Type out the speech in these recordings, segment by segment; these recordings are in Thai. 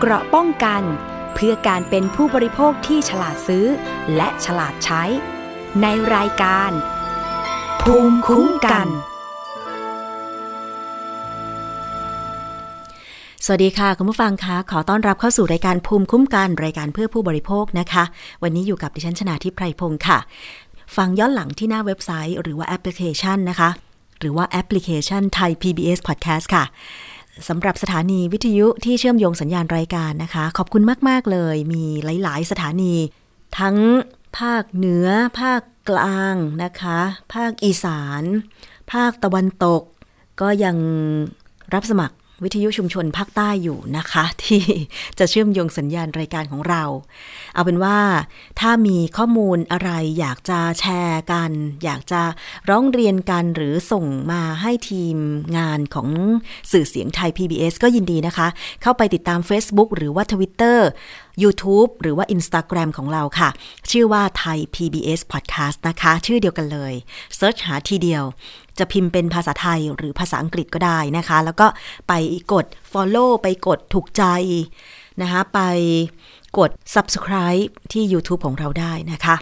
เกราะป้องกัน เพื่อการเป็นผู้บริโภคที่ฉลาดซื้อ และฉลาดใช้ ในรายการ ภูมิคุ้มกัน สวัสดีค่ะ คุณผู้ฟังคะขอต้อนรับเข้าสู่รายการภูมิคุ้มกันรายการเพื่อผู้บริโภคนะคะ วันนี้อยู่กับดิฉันชนาทิพไพรพงศ์ค่ะ ฟังย้อนหลังที่หน้าเว็บไซต์ หรือว่าแอปพลิเคชันนะคะ หรือว่าแอปพลิเคชันไทย PBS Podcast ค่ะ สำหรับสถานีวิทยุที่เชื่อมโยงสัญญาณรายการนะคะ ขอบคุณมาก ๆ เลย มีหลาย ๆ สถานี ทั้งภาคเหนือ ภาคกลางนะคะ ภาคอีสาน ภาคตะวันตก ก็ยังรับสมัคร วิทยุชุมชนภาคใต้อยู่นะคะ ที่จะเชื่อมโยงสัญญาณรายการของเรา เอาเป็นว่าถ้ามีข้อมูลอะไรอยากจะแชร์กัน อยากจะร้องเรียนกันหรือส่งมาให้ทีมงานของสื่อเสียงไทย PBS ก็ยินดีนะคะ เข้าไปติดตาม Facebook หรือว่า Twitter YouTube หรือว่า Instagram ของเราค่ะ ชื่อว่าไทย PBS Podcast นะคะ ชื่อเดียวกันเลยเซิร์ชหาทีเดียว จะพิมพ์เป็นภาษาไทยหรือภาษาอังกฤษก็ได้นะคะ แล้วก็ไปกด Follow ไปกดถูกใจนะคะ ไปกด Subscribe ที่ YouTube ของเราได้นะคะ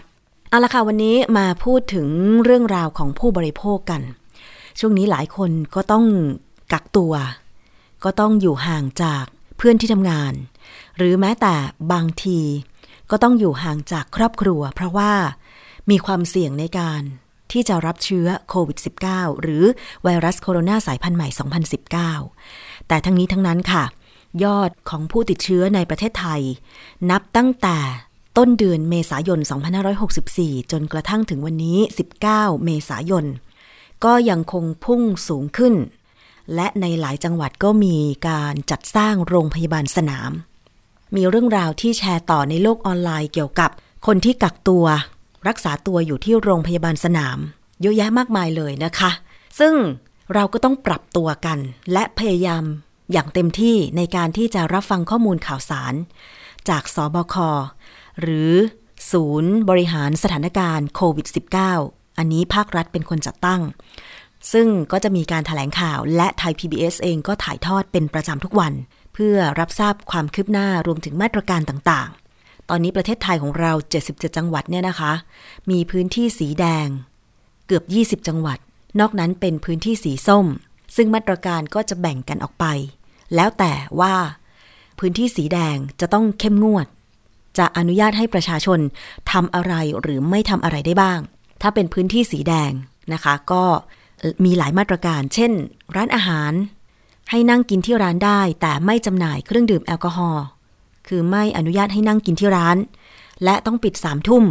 เอาละค่ะ วันนี้มาพูดถึงเรื่องราวของผู้บริโภคกัน ช่วงนี้หลายคนก็ต้องกักตัว ก็ต้องอยู่ห่างจากเพื่อนที่ทำงาน หรือแม้แต่บางที ก็ต้องอยู่ห่างจากครอบครัว เพราะว่ามีความเสี่ยงในการ ที่จะรับเชื้อโควิด -19 หรือไวรัสโคโรนาสายพันธุ์ใหม่ 2019 แต่ทั้งนี้ทั้งนั้นค่ะ ยอดของผู้ติดเชื้อในประเทศไทย นับตั้งแต่ต้นเดือนเมษายน 2564 จนกระทั่งถึงวันนี้ 19 เมษายน ก็ยังคงพุ่งสูงขึ้น และในหลายจังหวัดก็มีการจัดสร้างโรงพยาบาลสนาม มีเรื่องราวที่แชร์ต่อในโลกออนไลน์เกี่ยวกับคนที่กักตัว รักษาตัวอยู่ที่โรงพยาบาลสนาม เยอะแยะมากมายเลยนะคะ ซึ่งเราก็ต้องปรับตัวกัน และพยายามอย่างเต็มที่ในการที่จะรับฟังข้อมูลข่าวสาร จากสบค หรือศูนย์บริหารสถานการณ์โควิด -19 อันนี้ภาครัฐเป็นคนจัดตั้ง ซึ่งก็จะมีการถแถลงข่าวและไทย PBS เองก็ถ่ายทอดเป็นประจำทุกวัน เพื่อรับทราบความคืบหน้ารวมถึงมาตรการต่างๆ ตอนนี้ประเทศไทยของเรา 77 จังหวัดเนี่ยนะคะ มีพื้นที่สีแดง เกือบ 20 จังหวัด นอกนั้นเป็นพื้นที่สีส้ม ซึ่งมาตรการก็จะแบ่งกันออกไป แล้วแต่ว่าพื้นที่สีแดงจะต้องเข้มงวด จะอนุญาตให้ประชาชนทำอะไรหรือไม่ทำอะไรได้บ้าง ถ้าเป็นพื้นที่สีแดงนะคะ ก็มีหลายมาตรการ เช่น ร้านอาหาร ให้นั่งกินที่ร้านได้แต่ไม่จำหน่ายเครื่องดื่มแอลกอฮอล์ คือไม่อนุญาตให้นั่งกินที่ร้าน และต้องปิดสามทุ่ม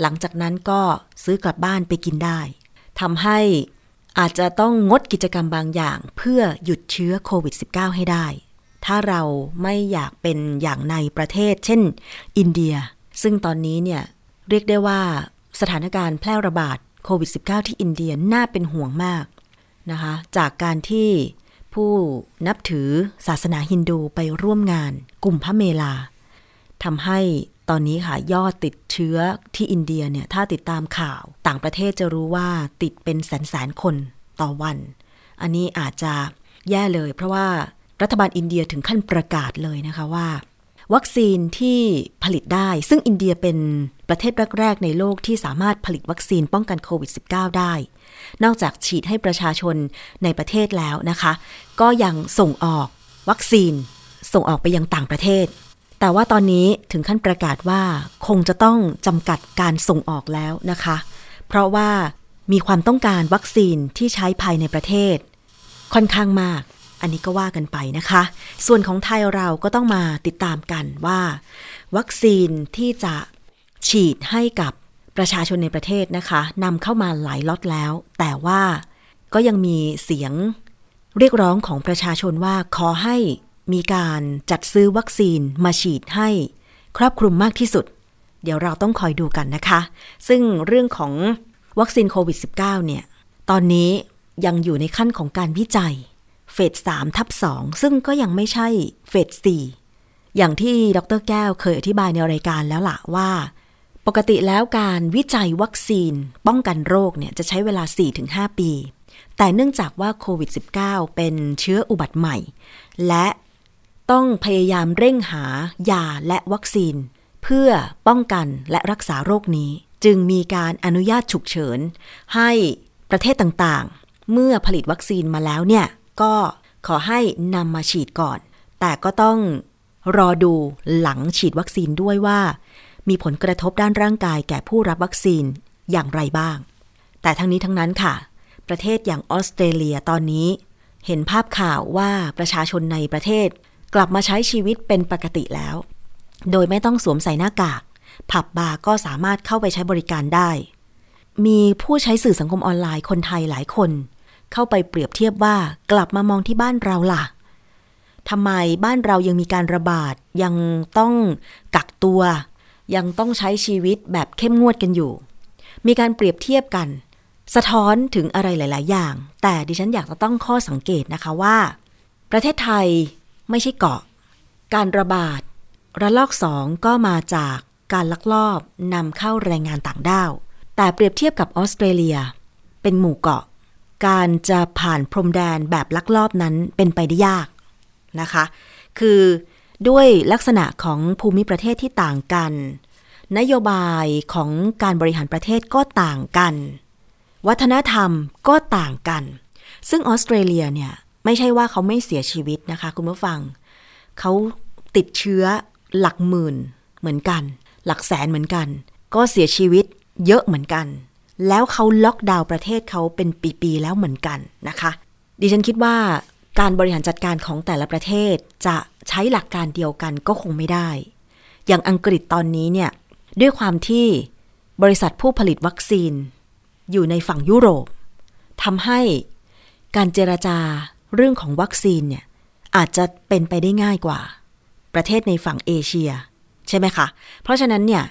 หลังจากนั้นก็ซื้อกลับบ้านไปกินได้ทำให้อาจจะต้องงดกิจกรรมบางอย่าง เพื่อหยุดเชื้อโควิด -19 ให้ได้ ถ้าเราไม่อยากเป็นอย่างในประเทศ เช่น อินเดีย ซึ่งตอนนี้เนี่ยเรียกได้ว่าสถานการณ์แพร่ระบาดโควิด -19 ที่อินเดียน่าเป็นห่วงมากนะคะ จากการที่ ผู้นับถือศาสนาฮินดูไปร่วมงานกลุ่มพระเมลาทำให้ตอนนี้ค่ะยอดติดเชื้อที่อินเดียเนี่ยถ้าติดตามข่าวต่างประเทศจะรู้ว่าติดเป็นแสนแสนคนต่อวัน อันนี้อาจจะแย่เลย เพราะว่ารัฐบาลอินเดียถึงขั้นประกาศเลยนะคะว่า วัคซีนที่ผลิตได้ ซึ่งอินเดียเป็นประเทศแรก ๆ ในโลกที่สามารถผลิตวัคซีนป้องกันโควิด -19 ได้ นอกจากฉีดให้ประชาชนในประเทศแล้วนะคะ ก็ยังส่งออกวัคซีนส่งออกไปยังต่างประเทศ แต่ว่าตอนนี้ถึงขั้นประกาศว่าคงจะต้องจำกัดการส่งออกแล้วนะคะ เพราะว่ามีความต้องการวัคซีนที่ใช้ภายในประเทศ ค่อนข้างมาก อันนี้ก็ว่ากันไปนะคะ ส่วนของไทยเราก็ต้องมาติดตามกันว่า วัคซีนที่จะฉีดให้กับประชาชนในประเทศนะคะนำเข้ามาหลายล็อตแล้ว แต่ว่าก็ยังมีเสียงเรียกร้องของประชาชนว่าขอให้มีการจัดซื้อวัคซีนมาฉีดให้ครอบคลุมมากที่สุด เดี๋ยวเราต้องคอยดูกันนะคะ ซึ่งเรื่องของวัคซีนโควิด -19 เนี่ย ตอนนี้ยังอยู่ในขั้นของการวิจัย เฟส3ทับ2ซึ่งก็ยังไม่ใช่เฟส4อย่างที่ดรแก้วเคยอธิบายในรายการแล้วล่ะว่า ปกติแล้วการวิจัยวัคซีนป้องกันโรคเนี่ยจะใช้เวลา 4-5 ปี แต่เนื่องจากว่าโควิด -19 เป็นเชื้ออุบัติใหม่ และต้องพยายามเร่งหายาและวัคซีน เพื่อป้องกันและรักษาโรคนี้ จึงมีการอนุญาตฉุกเฉิน ให้ประเทศต่างๆ เมื่อผลิตวัคซีนมาแล้วเนี่ย ก็ขอให้นำมาฉีดก่อน แต่ก็ต้องรอดูหลังฉีดวัคซีนด้วยว่า มีผลกระทบด้านร่างกายแก่ผู้รับวัคซีนอย่างไรบ้าง แต่ทั้งนี้ทั้งนั้นค่ะ ประเทศอย่างออสเตรเลียตอนนี้ เห็นภาพข่าวว่าประชาชนในประเทศ กลับมาใช้ชีวิตเป็นปกติแล้ว โดยไม่ต้องสวมใส่หน้ากาก ผับบาร์ก็สามารถเข้าไปใช้บริการได้ มีผู้ใช้สื่อสังคมออนไลน์คนไทยหลายคน เข้าไปเปรียบเทียบว่ากลับมามองที่บ้านเราล่ะทำไมบ้านเรายังมีการระบาดยังต้องกักตัว ยังต้องใช้ชีวิตแบบเข้มงวดกันอยู่ มีการเปรียบเทียบกัน สะท้อนถึงอะไรหลาย ๆ อย่าง แต่ดิฉันอยากจะต้องข้อสังเกตนะคะว่า ประเทศไทยไม่ใช่เกาะ การระบาด ระลอกสองก็มาจากการลักลอบนำเข้าแรงงานต่างด้าว แต่เปรียบเทียบกับออสเตรเลีย เป็นหมู่เกาะ การจะผ่านพรมแดนแบบลักลอบนั้นเป็นไปได้ยากนะคะ คือด้วยลักษณะของภูมิประเทศที่ต่างกัน นโยบายของการบริหารประเทศก็ต่างกัน วัฒนธรรมก็ต่างกัน ซึ่งออสเตรเลียเนี่ยไม่ใช่ว่าเขาไม่เสียชีวิตนะคะ คุณผู้ฟัง เขาติดเชื้อหลักหมื่นเหมือนกัน หลักแสนเหมือนกัน ก็เสียชีวิตเยอะเหมือนกัน แล้วเขาล็อกดาวน์ประเทศเขาเป็นปีๆแล้วเหมือนกันนะคะ ดิฉันคิดว่าการบริหารจัดการของแต่ละประเทศจะใช้หลักการเดียวกันก็คงไม่ได้ อย่างอังกฤษตอนนี้เนี่ย ด้วยความที่บริษัทผู้ผลิตวัคซีน อยู่ในฝั่งยุโรปทำให้การเจรจาเรื่องของวัคซีนเนี่ย อาจจะเป็นไปได้ง่ายกว่า ประเทศในฝั่งเอเชีย ใช่ไหมคะ เพราะฉะนั้นเนี่ย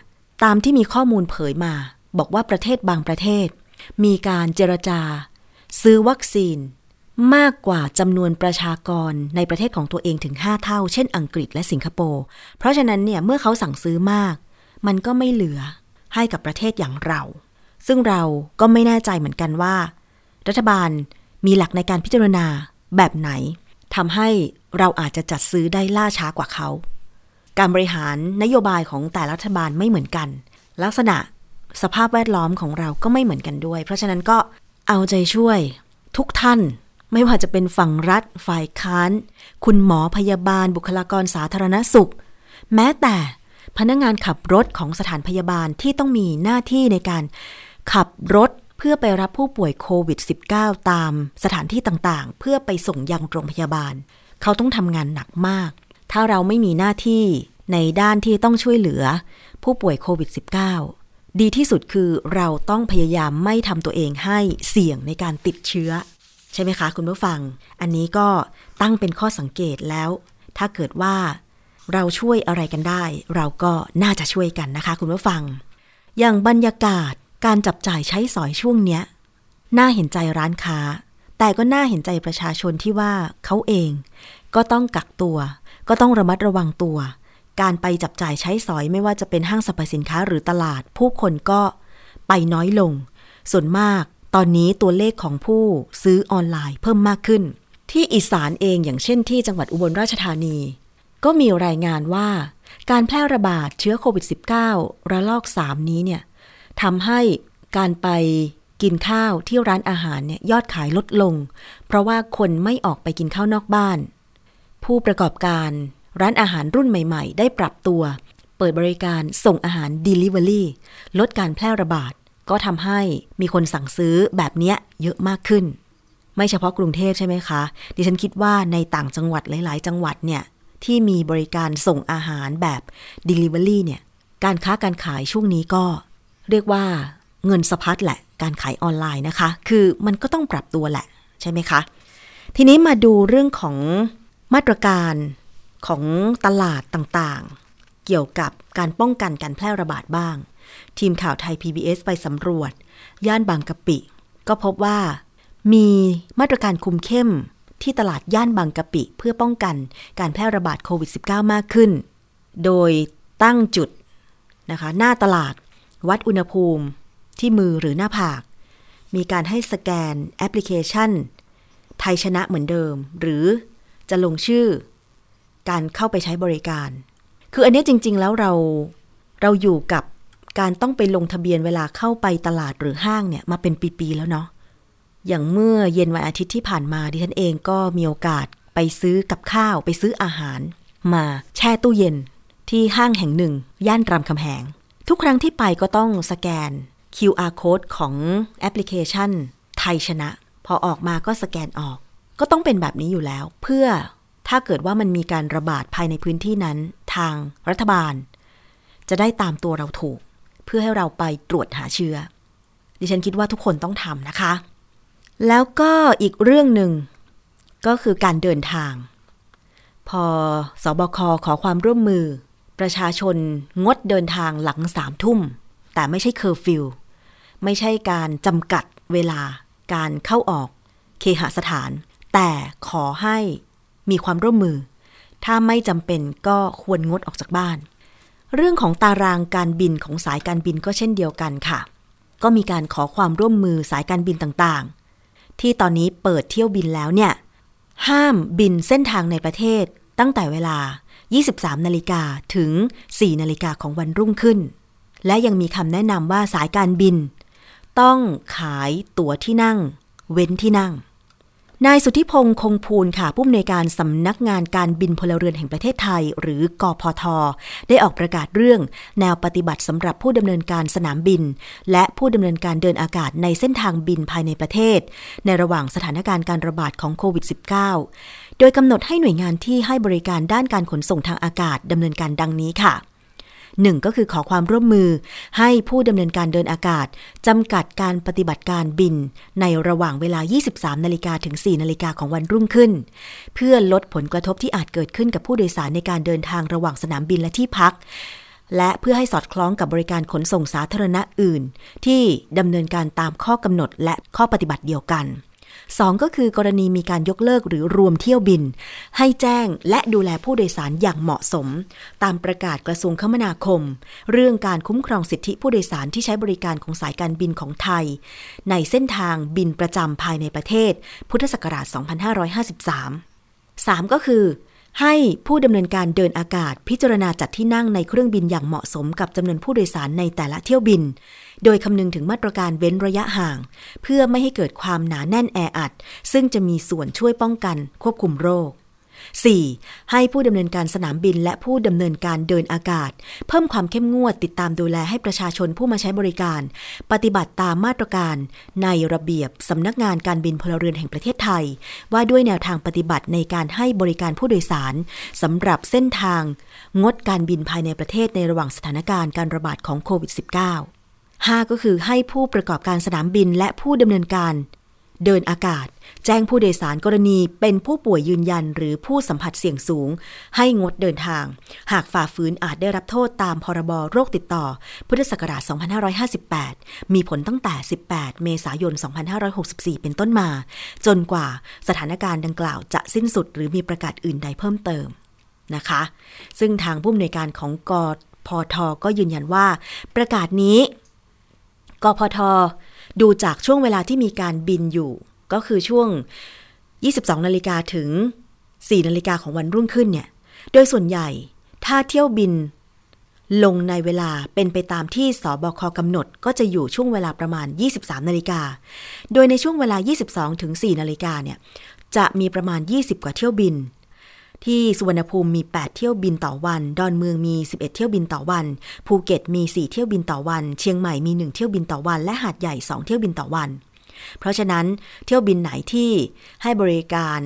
ตามที่มีข้อมูลเผยมา บอกว่าประเทศบางประเทศ มีการเจรจา ซื้อวัคซีน มากกว่าจำนวนประชากรในประเทศของตัวเองถึง 5 เท่า เช่นอังกฤษและสิงคโปร์เพราะฉะนั้นเนี่ยเมื่อเขาสั่งซื้อมาก มันก็ไม่เหลือให้กับประเทศอย่างเรา ซึ่งเราก็ไม่แน่ใจเหมือนกันว่า รัฐบาลมีหลักในการพิจารณาแบบไหนทำให้เราอาจจะจัดซื้อได้ล่าช้ากว่าเขา การบริหารนโยบายของแต่รัฐบาลไม่เหมือนกัน ลักษณะ สภาพแวดล้อมของเราก็ไม่เหมือนกันด้วย เพราะฉะนั้นก็เอาใจช่วยทุกท่าน ไม่ว่าจะเป็นฝั่งรัฐ ฝ่ายค้าน คุณหมอพยาบาล บุคลากรสาธารณสุข แม้แต่พนักงงานขับรถของสถานพยาบาลที่ต้องมีหน้าที่ในการขับรถเพื่อไปรับผู้ป่วยโควิด -19 ตามสถานที่ต่างๆ เพื่อไปส่งยังโรงพยาบาล เขาต้องทำงานหนักมาก ถ้าเราไม่มีหน้าที่ในด้านที่ต้องช่วยเหลือผู้ป่วยโควิด -19 ดีที่สุดคือเราต้องพยายามไม่ทำตัวเองให้เสี่ยงในการติดเชื้อ ใช่ไหมคะคุณผู้ฟัง อันนี้ก็ตั้งเป็นข้อสังเกตแล้ว ถ้าเกิดว่าเราช่วยอะไรกันได้ เราก็น่าจะช่วยกันนะคะ คุณผู้ฟัง อย่างบรรยากาศการจับจ่ายใช้สอยช่วงเนี้ยน่าเห็นใจร้านค้า แต่ก็น่าเห็นใจประชาชนที่ว่าเขาเอง ก็ต้องกักตัว ก็ต้องระมัดระวังตัว การไปจับจ่ายใช้สอยไม่ว่าจะเป็นห้างสรรพสินค้าหรือตลาด ผู้คนก็ไปน้อยลง ส่วนมากตอนนี้ตัวเลขของผู้ซื้อออนไลน์เพิ่มมากขึ้น ที่อีสานเองอย่างเช่นที่จังหวัดอุบลราชธานี ก็มีรายงานว่า การแพร่ระบาดเชื้อโควิด -19 ระลอก 3 นี้เนี่ยทำให้การไปกินข้าวที่ร้านอาหารเนี่ยยอดขายลดลง เพราะว่าคนไม่ออกไปกินข้าวนอกบ้าน ผู้ประกอบการ ร้านอาหารรุ่นใหม่ๆ ได้ปรับตัว เปิดบริการส่งอาหาร Delivery ลดการแพร่ระบาด ก็ทำให้มีคนสั่งซื้อแบบนี้เยอะมากขึ้น ไม่เฉพาะกรุงเทพใช่ไหมคะ ดิฉันคิดว่าในต่างจังหวัดหลาย ๆ จังหวัดเนี่ยที่มีบริการส่งอาหารแบบ Delivery เนี่ย การค้าการขายช่วงนี้ก็ เรียกว่าเงินสะพัดแหละ การขายออนไลน์นะคะ คือมันก็ต้องปรับตัวแหละ ใช่ไหมคะ ทีนี้มาดูเรื่องของมาตรการ ของตลาดต่างๆ เกี่ยวกับการป้องกันการแพร่ระบาดบ้าง ทีมข่าวไทย PBS ไปสำรวจ ย่านบางกะปิ ก็พบว่ามีมาตรการคุมเข้มที่ตลาดย่านบางกะปิ เพื่อป้องกันการแพร่ระบาดโควิด -19 มากขึ้น โดยตั้งจุดนะคะหน้าตลาดวัดอุณหภูมิที่มือหรือหน้าผาก มีการให้สแกนแอปพลิเคชัน ไทยชนะเหมือนเดิม หรือจะลงชื่อ การเข้าไปใช้บริการ คืออันนี้จริง ๆ แล้วเราเราอยู่กับการต้องไปลงทะเบียนเวลาเข้าไปตลาดหรือห้างเนี่ยมาเป็นปีๆแล้วเนาะ อย่างเมื่อเย็นวันอาทิตย์ที่ผ่านมาดิฉันเองก็มีโอกาสไปซื้อกับข้าวไปซื้ออาหาร มาแช่ตู้เย็นที่ห้างแห่งหนึ่ง ย่านรามคำแหง ทุกครั้งที่ไปก็ต้องสแกน QR code ของแอปพลิเคชัน ไทยชนะ พอออกมาก็สแกนออก ก็ต้องเป็นแบบนี้อยู่แล้ว เพื่อ ถ้าเกิดว่ามันมีการระบาดภายในพื้นที่นั้น ทางรัฐบาล จะได้ตามตัวเราถูก เพื่อให้เราไปตรวจหาเชื้อ ดิฉันคิดว่าทุกคนต้องทำนะคะ แล้วก็อีกเรื่องหนึ่ง ก็คือการเดินทาง พอ ศบค. ขอความร่วมมือ ประชาชนงดเดินทางหลังสามทุ่ม แต่ไม่ใช่เคอร์ฟิวไม่ใช่การจำกัดเวลาการเข้าออกเคหสถาน แต่ขอให้ มีความร่วมมือ ถ้าไม่จำเป็นก็ควรงดออกจากบ้าน เรื่องของตารางการบินของสายการบินก็เช่นเดียวกันค่ะ ก็มีการขอความร่วมมือสายการบินต่างๆ ที่ตอนนี้เปิดเที่ยวบินแล้วเนี่ย ห้ามบินเส้นทางในประเทศตั้งแต่เวลา 23 นาฬิกาถึง 4 นาฬิกาของวันรุ่งขึ้น และยังมีคำแนะนำว่าสายการบิน ต้องขายตั๋วที่นั่ง เว้นที่นั่ง นายสุทธิพงศ์คงภูลค่ะผู้อำนวยการสำนักงานการบินพลเรือนแห่งประเทศไทย หรือกอพท ได้ออกประกาศเรื่อง แนวปฏิบัติสำหรับผู้ดำเนินการสนามบิน และผู้ดำเนินการเดินอากาศในเส้นทางบินภายในประเทศ ในระหว่างสถานการณ์การระบาดของโควิด -19 โดยกำหนดให้หน่วยงานที่ให้บริการด้านการขนส่งทางอากาศดำเนินการดังนี้ค่ะ นึ่งก็คือขอความร่วมมือ ให้ผู้ดำเนินการเดินอากาศจำกัดการปฏิบัติการบิน ในระหว่างเวลา 23 นาฬิกาถึง 4 นาฬิกาของวันรุ่งขึ้น เพื่อลดผลกระทบที่อาจเกิดขึ้นกับผู้โดยสารในการเดินทางระหว่างสนามบินและที่พักและเพื่อให้สอดคล้องกับบริการขนส่งสาธารณะอื่น ที่ดำเนินการตามข้อกำหนดและข้อปฏิบัติเดียวกัน สองก็คือกรณีมีการยกเลิกหรือรวมเที่ยวบิน ให้แจ้งและดูแลผู้โดยสารอย่างเหมาะสม ตามประกาศกระทรวงคมนาคม เรื่องการคุ้มครองสิทธิผู้โดยสารที่ใช้บริการของสายการบินของไทย ในเส้นทางบินประจำภายในประเทศ พุทธศักราช 2553 3 ก็คือ ให้ผู้ดำเนินการเดินอากาศพิจารณาจัดที่นั่งในเครื่องบินอย่างเหมาะสมกับจำนวนผู้โดยสารในแต่ละเที่ยวบิน โดยคำนึงถึงมาตรการเว้นระยะห่าง เพื่อไม่ให้เกิดความหนาแน่นแออัด ซึ่งจะมีส่วนช่วยป้องกันควบคุมโรค 4. ให้ผู้ดำเนินการสนามบินและผู้ดำเนินการเดินอากาศ เพิ่มความเข้มงวดติดตามดูแลให้ประชาชนผู้มาใช้บริการ ปฏิบัติตามมาตรการ ในระเบียบสำนักงานการบินพลเรือนแห่งประเทศไทย ว่าด้วยแนวทางปฏิบัติในการให้บริการผู้โดยสารสำหรับเส้นทาง งดการบินภายในประเทศในระหว่างสถานการณ์การระบาดของโควิด -19 5 ก็คือให้ผู้ประกอบการสนามบินและผู้ดำเนินการ เดินอากาศ แจ้งผู้โดยสารกรณีเป็นผู้ป่วยยืนยันหรือผู้สัมผัสเสี่ยงสูง ให้งดเดินทาง หากฝ่าฝืนอาจได้รับโทษตามพรบโรคติดต่อ พุทธศักราช 2558 มีผลตั้งแต่ 18 เมษายน 2564 เป็นต้นมา จนกว่าสถานการณ์ดังกล่าวจะสิ้นสุด หรือมีประกาศอื่นใดเพิ่มเติมนะคะ ซึ่งทางผู้อำนวยการของกพทก็ยืนยันว่า ประกาศนี้ กพท ดูจากช่วงเวลาที่มีการบินอยู่ ก็คือช่วง 22 นาฬิกาถึง 4 นาฬิกาของวันรุ่งขึ้นเนี่ย โดยส่วนใหญ่ถ้าเที่ยวบินลงในเวลาเป็นไปตามที่สบคกำหนดก็จะอยู่ช่วงเวลาประมาณ 23 นาฬิกา โดยในช่วงเวลา 22ถึง4นาฬิกาเนี่ย จะมีประมาณ 20 กว่าเที่ยวบิน ที่สุวรรณภูมิมี 8 เที่ยวบินต่อวัน ดอนเมืองมี 11 เที่ยวบินต่อวัน ภูเก็ตมี 4 เที่ยวบินต่อวัน เชียงใหม่มี 1 เที่ยวบินต่อวัน และหาดใหญ่ 2 เที่ยวบินต่อวัน เพราะฉะนั้นเที่ยวบินไหนที่ให้บริการ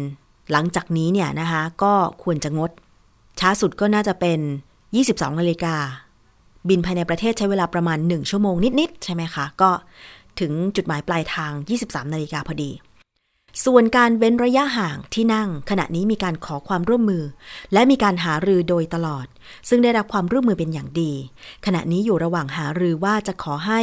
หลังจากนี้เนี่ยนะคะก็ควรจะงด ช้าสุดก็น่าจะเป็น 22นาฬิกาบินภายในประเทศใช้เวลาประมาณ 1 ชั่วโมงนิด ๆ ใช่ไหมคะ ก็ถึงจุดหมายปลายทาง 23นาฬิกาพอดี ส่วนการเว้นระยะห่างที่นั่ง ขณะนี้มีการขอความร่วมมือ และมีการหารือโดยตลอด ซึ่งได้รับความร่วมมือเป็นอย่างดี ขณะนี้อยู่ระหว่างหารือว่าจะขอให้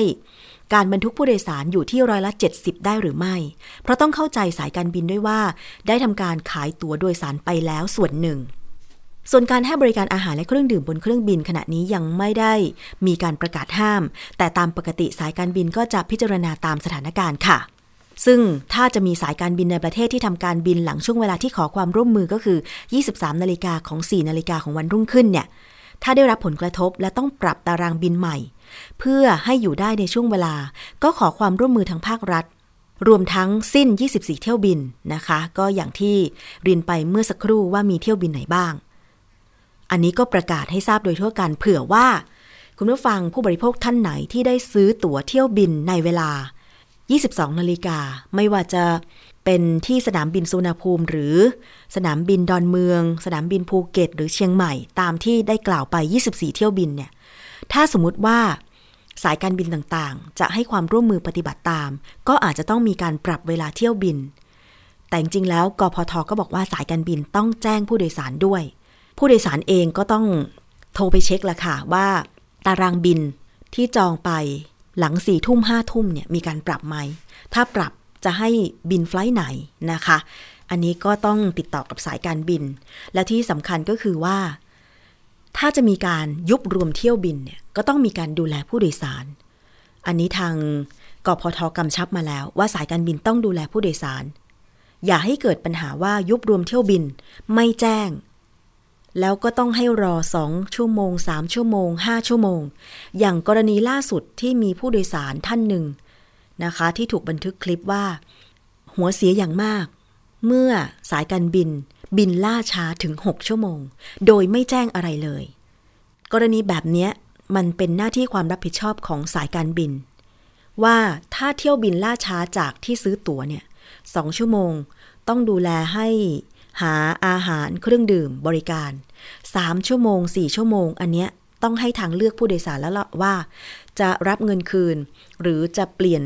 การบรรทุกผู้โดยสารอยู่ที่ร้อยละ 70 ได้หรือไม่ เพราะต้องเข้าใจสายการบินด้วยว่า ได้ทำการขายตั๋วโดยสารไปแล้วส่วนหนึ่ง ส่วนการให้บริการอาหารและเครื่องดื่มบนเครื่องบินขณะนี้ยังไม่ได้มีการประกาศห้าม แต่ตามปกติสายการบินก็จะพิจารณาตามสถานการณ์ค่ะ ซึ่งถ้าจะมีสายการบินในประเทศที่ทำการบินหลังช่วงเวลาที่ขอความร่วมมือก็คือ 23 นาฬิกาของ 4 นาฬิกาของวันรุ่งขึ้นเนี่ย ถ้าได้รับผลกระทบและต้องปรับตารางบินใหม่ เพื่อให้อยู่ได้ในช่วงเวลา ก็ขอความร่วมมือทางภาครัฐ รวมทั้งสิ้น 24 เที่ยวบินนะคะ ก็อย่างที่เรียนไปเมื่อสักครู่ว่ามีเที่ยวบินไหนบ้าง อันนี้ก็ประกาศให้ทราบโดยทั่วกันเผื่อว่า คุณผู้ฟังผู้บริโภคท่านไหนที่ได้ซื้อตั๋วเที่ยวบินในเวลา 22 นาฬิกา ไม่ว่าจะเป็นที่สนามบินสุวรรณภูมิ หรือสนามบินดอนเมือง สนามบินภูเก็ต หรือเชียงใหม่ ตามที่ได้กล่าวไป 24 เที่ยวบินเนี่ย ถ้าสมมุติว่าสายการบินต่างๆ จะให้ความร่วมมือปฏิบัติตาม ก็อาจจะต้องมีการปรับเวลาเที่ยวบิน แต่จริงๆแล้วกพทก็บอกว่าสายการบินต้องแจ้งผู้โดยสารด้วย ผู้โดยสารเองก็ต้องโทรไปเช็คละค่ะว่า ตารางบินที่จองไป หลังสี่ทุ่มห้าทุ่มเนี่ยมีการปรับไหม ถ้าปรับจะให้บินไฟล์ไหนนะคะ อันนี้ก็ต้องติดต่อกับสายการบิน และที่สำคัญก็คือว่า ถ้าจะมีการยุบรวมเที่ยวบินเนี่ยก็ต้องมีการดูแลผู้โดยสาร อันนี้ทางกพทกำชับมาแล้ว ว่าสายการบินต้องดูแลผู้โดยสาร อย่าให้เกิดปัญหาว่ายุบรวมเที่ยวบิน ไม่แจ้ง แล้วก็ต้องให้รอสองชั่วโมงสามชั่วโมงห้าชั่วโมง อย่างกรณีล่าสุดที่มีผู้โดยสารท่านหนึ่งนะคะ ที่ถูกบันทึกคลิปว่า หัวเสียอย่างมาก เมื่อสายการบิน บินล่าช้าถึง 6 ชั่วโมง โดยไม่แจ้งอะไรเลย กรณีแบบนี้มันเป็นหน้าที่ความรับผิดชอบของสายการบิน ว่าถ้าเที่ยวบินล่าช้าจากที่ซื้อตั๋วเนี่ยสองชั่วโมง ต้องดูแลให้ หาอาหารเครื่องดื่มบริการ 3 ชั่วโมง 4 ชั่วโมง อันเนี้ยต้องให้ทางเลือกผู้โดยสารแล้วล่ะว่า จะรับเงินคืน หรือจะเปลี่ยน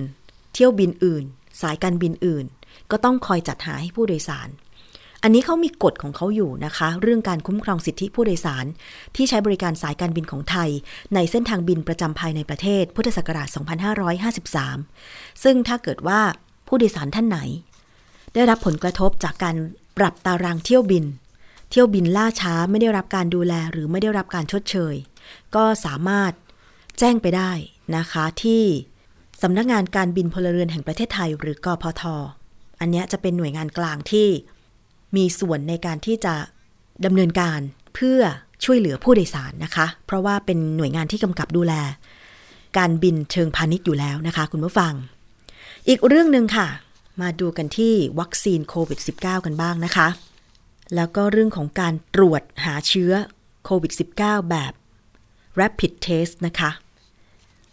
เที่ยวบินอื่น สายการบินอื่น ก็ต้องคอยจัดหาให้ผู้โดยสาร อันนี้เขามีกฎของเขาอยู่นะคะ เรื่องการคุ้มครองสิทธิผู้โดยสาร ที่ใช้บริการสายการบินของไทย ในเส้นทางบินประจำภายในประเทศ พุทธศักราช 2553 ซึ่งถ้าเกิดว่าผู้โดยสารท่านไหน ได้รับผลกระทบจากการ ปรับตารางเที่ยวบิน เที่ยวบินล่าช้าไม่ได้รับการดูแลหรือไม่ได้รับการชดเชย ก็สามารถแจ้งไปได้นะคะที่สำนักงานการบินพลเรือนแห่งประเทศไทย หรือกอพทอันนี้จะเป็นหน่วยงานกลางที่มีส่วนในการที่จะดำเนินการเพื่อช่วยเหลือผู้โดยสารนะคะ เพราะว่าเป็นหน่วยงานที่กำกับดูแล การบินเชิงพาณิชย์อยู่แล้วนะคะ คุณผู้ฟัง อีกเรื่องหนึ่งค่ะ มาดูกันที่วัคซีนโควิด -19 กันบ้างนะคะ แล้วก็เรื่องของการตรวจหาเชื้อโควิด -19 แบบ rapid test นะคะ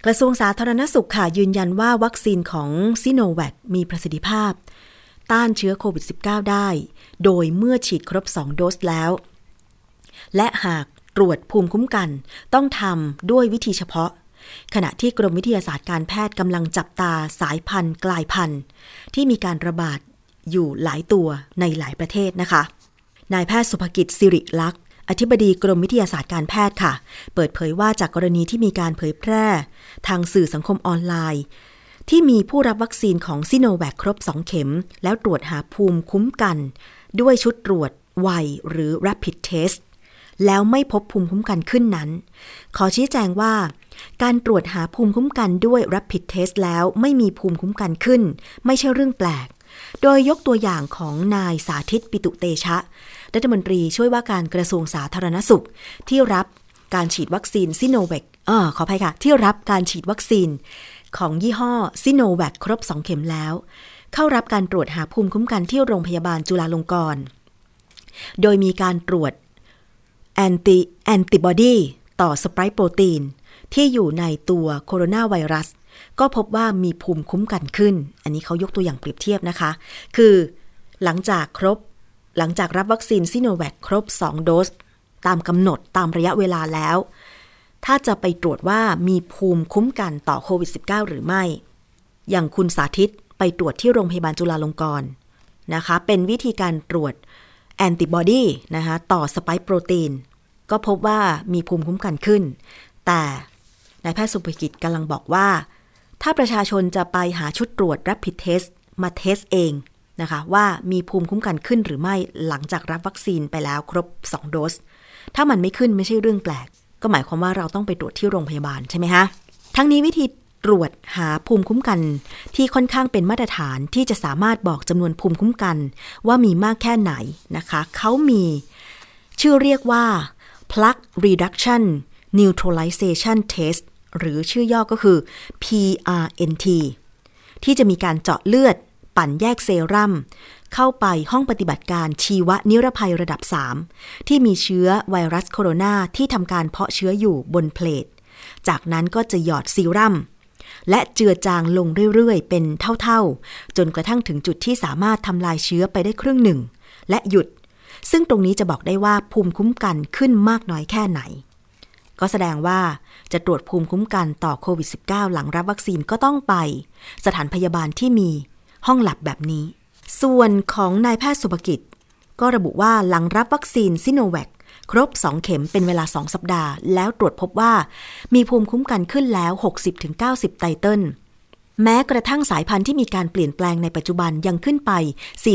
กระทรวงสาธารณสุขค่ะ ยืนยันว่าวัคซีนของซิโนแวคมีประสิทธิภาพ ต้านเชื้อโควิด -19 ได้ โดยเมื่อฉีดครบ 2 โดสแล้ว และหากตรวจภูมิคุ้มกัน ต้องทำด้วยวิธีเฉพาะ ขณะที่กรมวิทยาศาสตร์การแพทย์กำลังจับตาสายพันธุ์กลายพันธุ์ ที่มีการระบาดอยู่หลายตัวในหลายประเทศนะคะ นายแพทย์สุภกิจสิริลักษณ์ อธิบดีกรมวิทยาศาสตร์การแพทย์ค่ะ เปิดเผยว่าจากกรณีที่มีการเผยแพร่ ทางสื่อสังคมออนไลน์ ที่มีผู้รับวัคซีนของซิโนแวคครบ 2 เข็ม แล้วตรวจหาภูมิคุ้มกัน ด้วยชุดตรวจไวหรือ rapid test แล้วไม่พบภูมิคุ้มกันขึ้นนั้น ขอชี้แจงว่า การตรวจหาภูมิคุ้มกันด้วย rapid test แล้วไม่มีภูมิคุ้มกันขึ้น ไม่ใช่เรื่องแปลก โดยยกตัวอย่างของนายสาธิตปิตุเตชะ รัฐมนตรีช่วยว่าการกระทรวงสาธารณสุข ที่รับการฉีดวัคซีนซิโนแวคเออขออภัยค่ะ ที่รับการฉีดวัคซีน ของยี่ห้อซิโนแวคครบ 2 เข็มแล้ว เข้ารับการตรวจหาภูมิคุ้มกันที่โรงพยาบาลจุฬาลงกรณ์ โดยมีการตรวจแอนติแอนติบอดีต่อ spike protein ที่อยู่ในตัวโคโรนาไวรัส ก็พบว่ามีภูมิคุ้มกันขึ้น อันนี้เขายกตัวอย่างเปรียบเทียบนะคะ คือหลังจากครบ หลังจากรับวัคซีนซิโนแวคครบ 2 โดส ตามกำหนดตามระยะเวลาแล้ว ถ้าจะไปตรวจว่ามีภูมิคุ้มกันต่อโควิด -19 หรือไม่ อย่างคุณสาธิตไปตรวจที่โรงพยาบาลจุฬาลงกรณ์นะคะ เป็นวิธีการตรวจแอนติบอดีนะคะต่อสไปค์โปรตีน ก็พบว่ามีภูมิคุ้มกันขึ้น แต่ นายแพทย์สุภกิจกำลังบอกว่า ถ้าประชาชนจะไปหาชุดตรวจ Rapid Test มาเทสเองนะคะว่ามีภูมิคุ้มกันขึ้นหรือไม่หลังจากรับวัคซีนไปแล้วครบ 2 โดส ถ้ามันไม่ขึ้นไม่ใช่เรื่องแปลก ก็หมายความว่าเราต้องไปตรวจที่โรงพยาบาลใช่ไหมคะทั้งนี้วิธีตรวจหาภูมิคุ้มกัน ที่ค่อนข้างเป็นมาตรฐานที่จะสามารถบอกจำนวนภูมิคุ้มกัน ว่ามีมากแค่ไหนนะคะ เขามี ชื่อเรียกว่า plug reduction neutralization test หรือชื่อย่อก็คือ PRNT ที่จะมีการเจาะเลือด ปั่นแยกเซรั่มเข้าไปห้องปฏิบัติการชีวนิรภัยระดับ 3 ที่มีเชื้อไวรัสโคโรนาที่ทำการเพาะเชื้ออยู่บนเพลท จากนั้นก็จะหยอดซีรั่มและเจือจางลงเรื่อยๆ เป็นเท่าๆ จนกระทั่งถึงจุดที่สามารถทำลายเชื้อไปได้ครึ่งหนึ่ง และหยุด ซึ่งตรงนี้จะบอกได้ว่าภูมิคุ้มกันขึ้นมากน้อยแค่ไหน ก็แสดงว่าจะตรวจภูมิคุ้มกันต่อโควิด -19 หลังรับวัคซีนก็ต้องไป สถานพยาบาลที่มีห้องแล็บแบบนี้ ส่วนของนายแพทย์สุภกิจ ก็ระบุว่าหลังรับวัคซีนซิโนแวคครบ 2 เข็มเป็นเวลา 2 สัปดาห์ แล้วตรวจพบว่ามีภูมิคุ้มกันขึ้นแล้ว 60-90 titer แม้กระทั่งสายพันธุ์ที่มีการเปลี่ยนแปลงในปัจจุบันยังขึ้นไป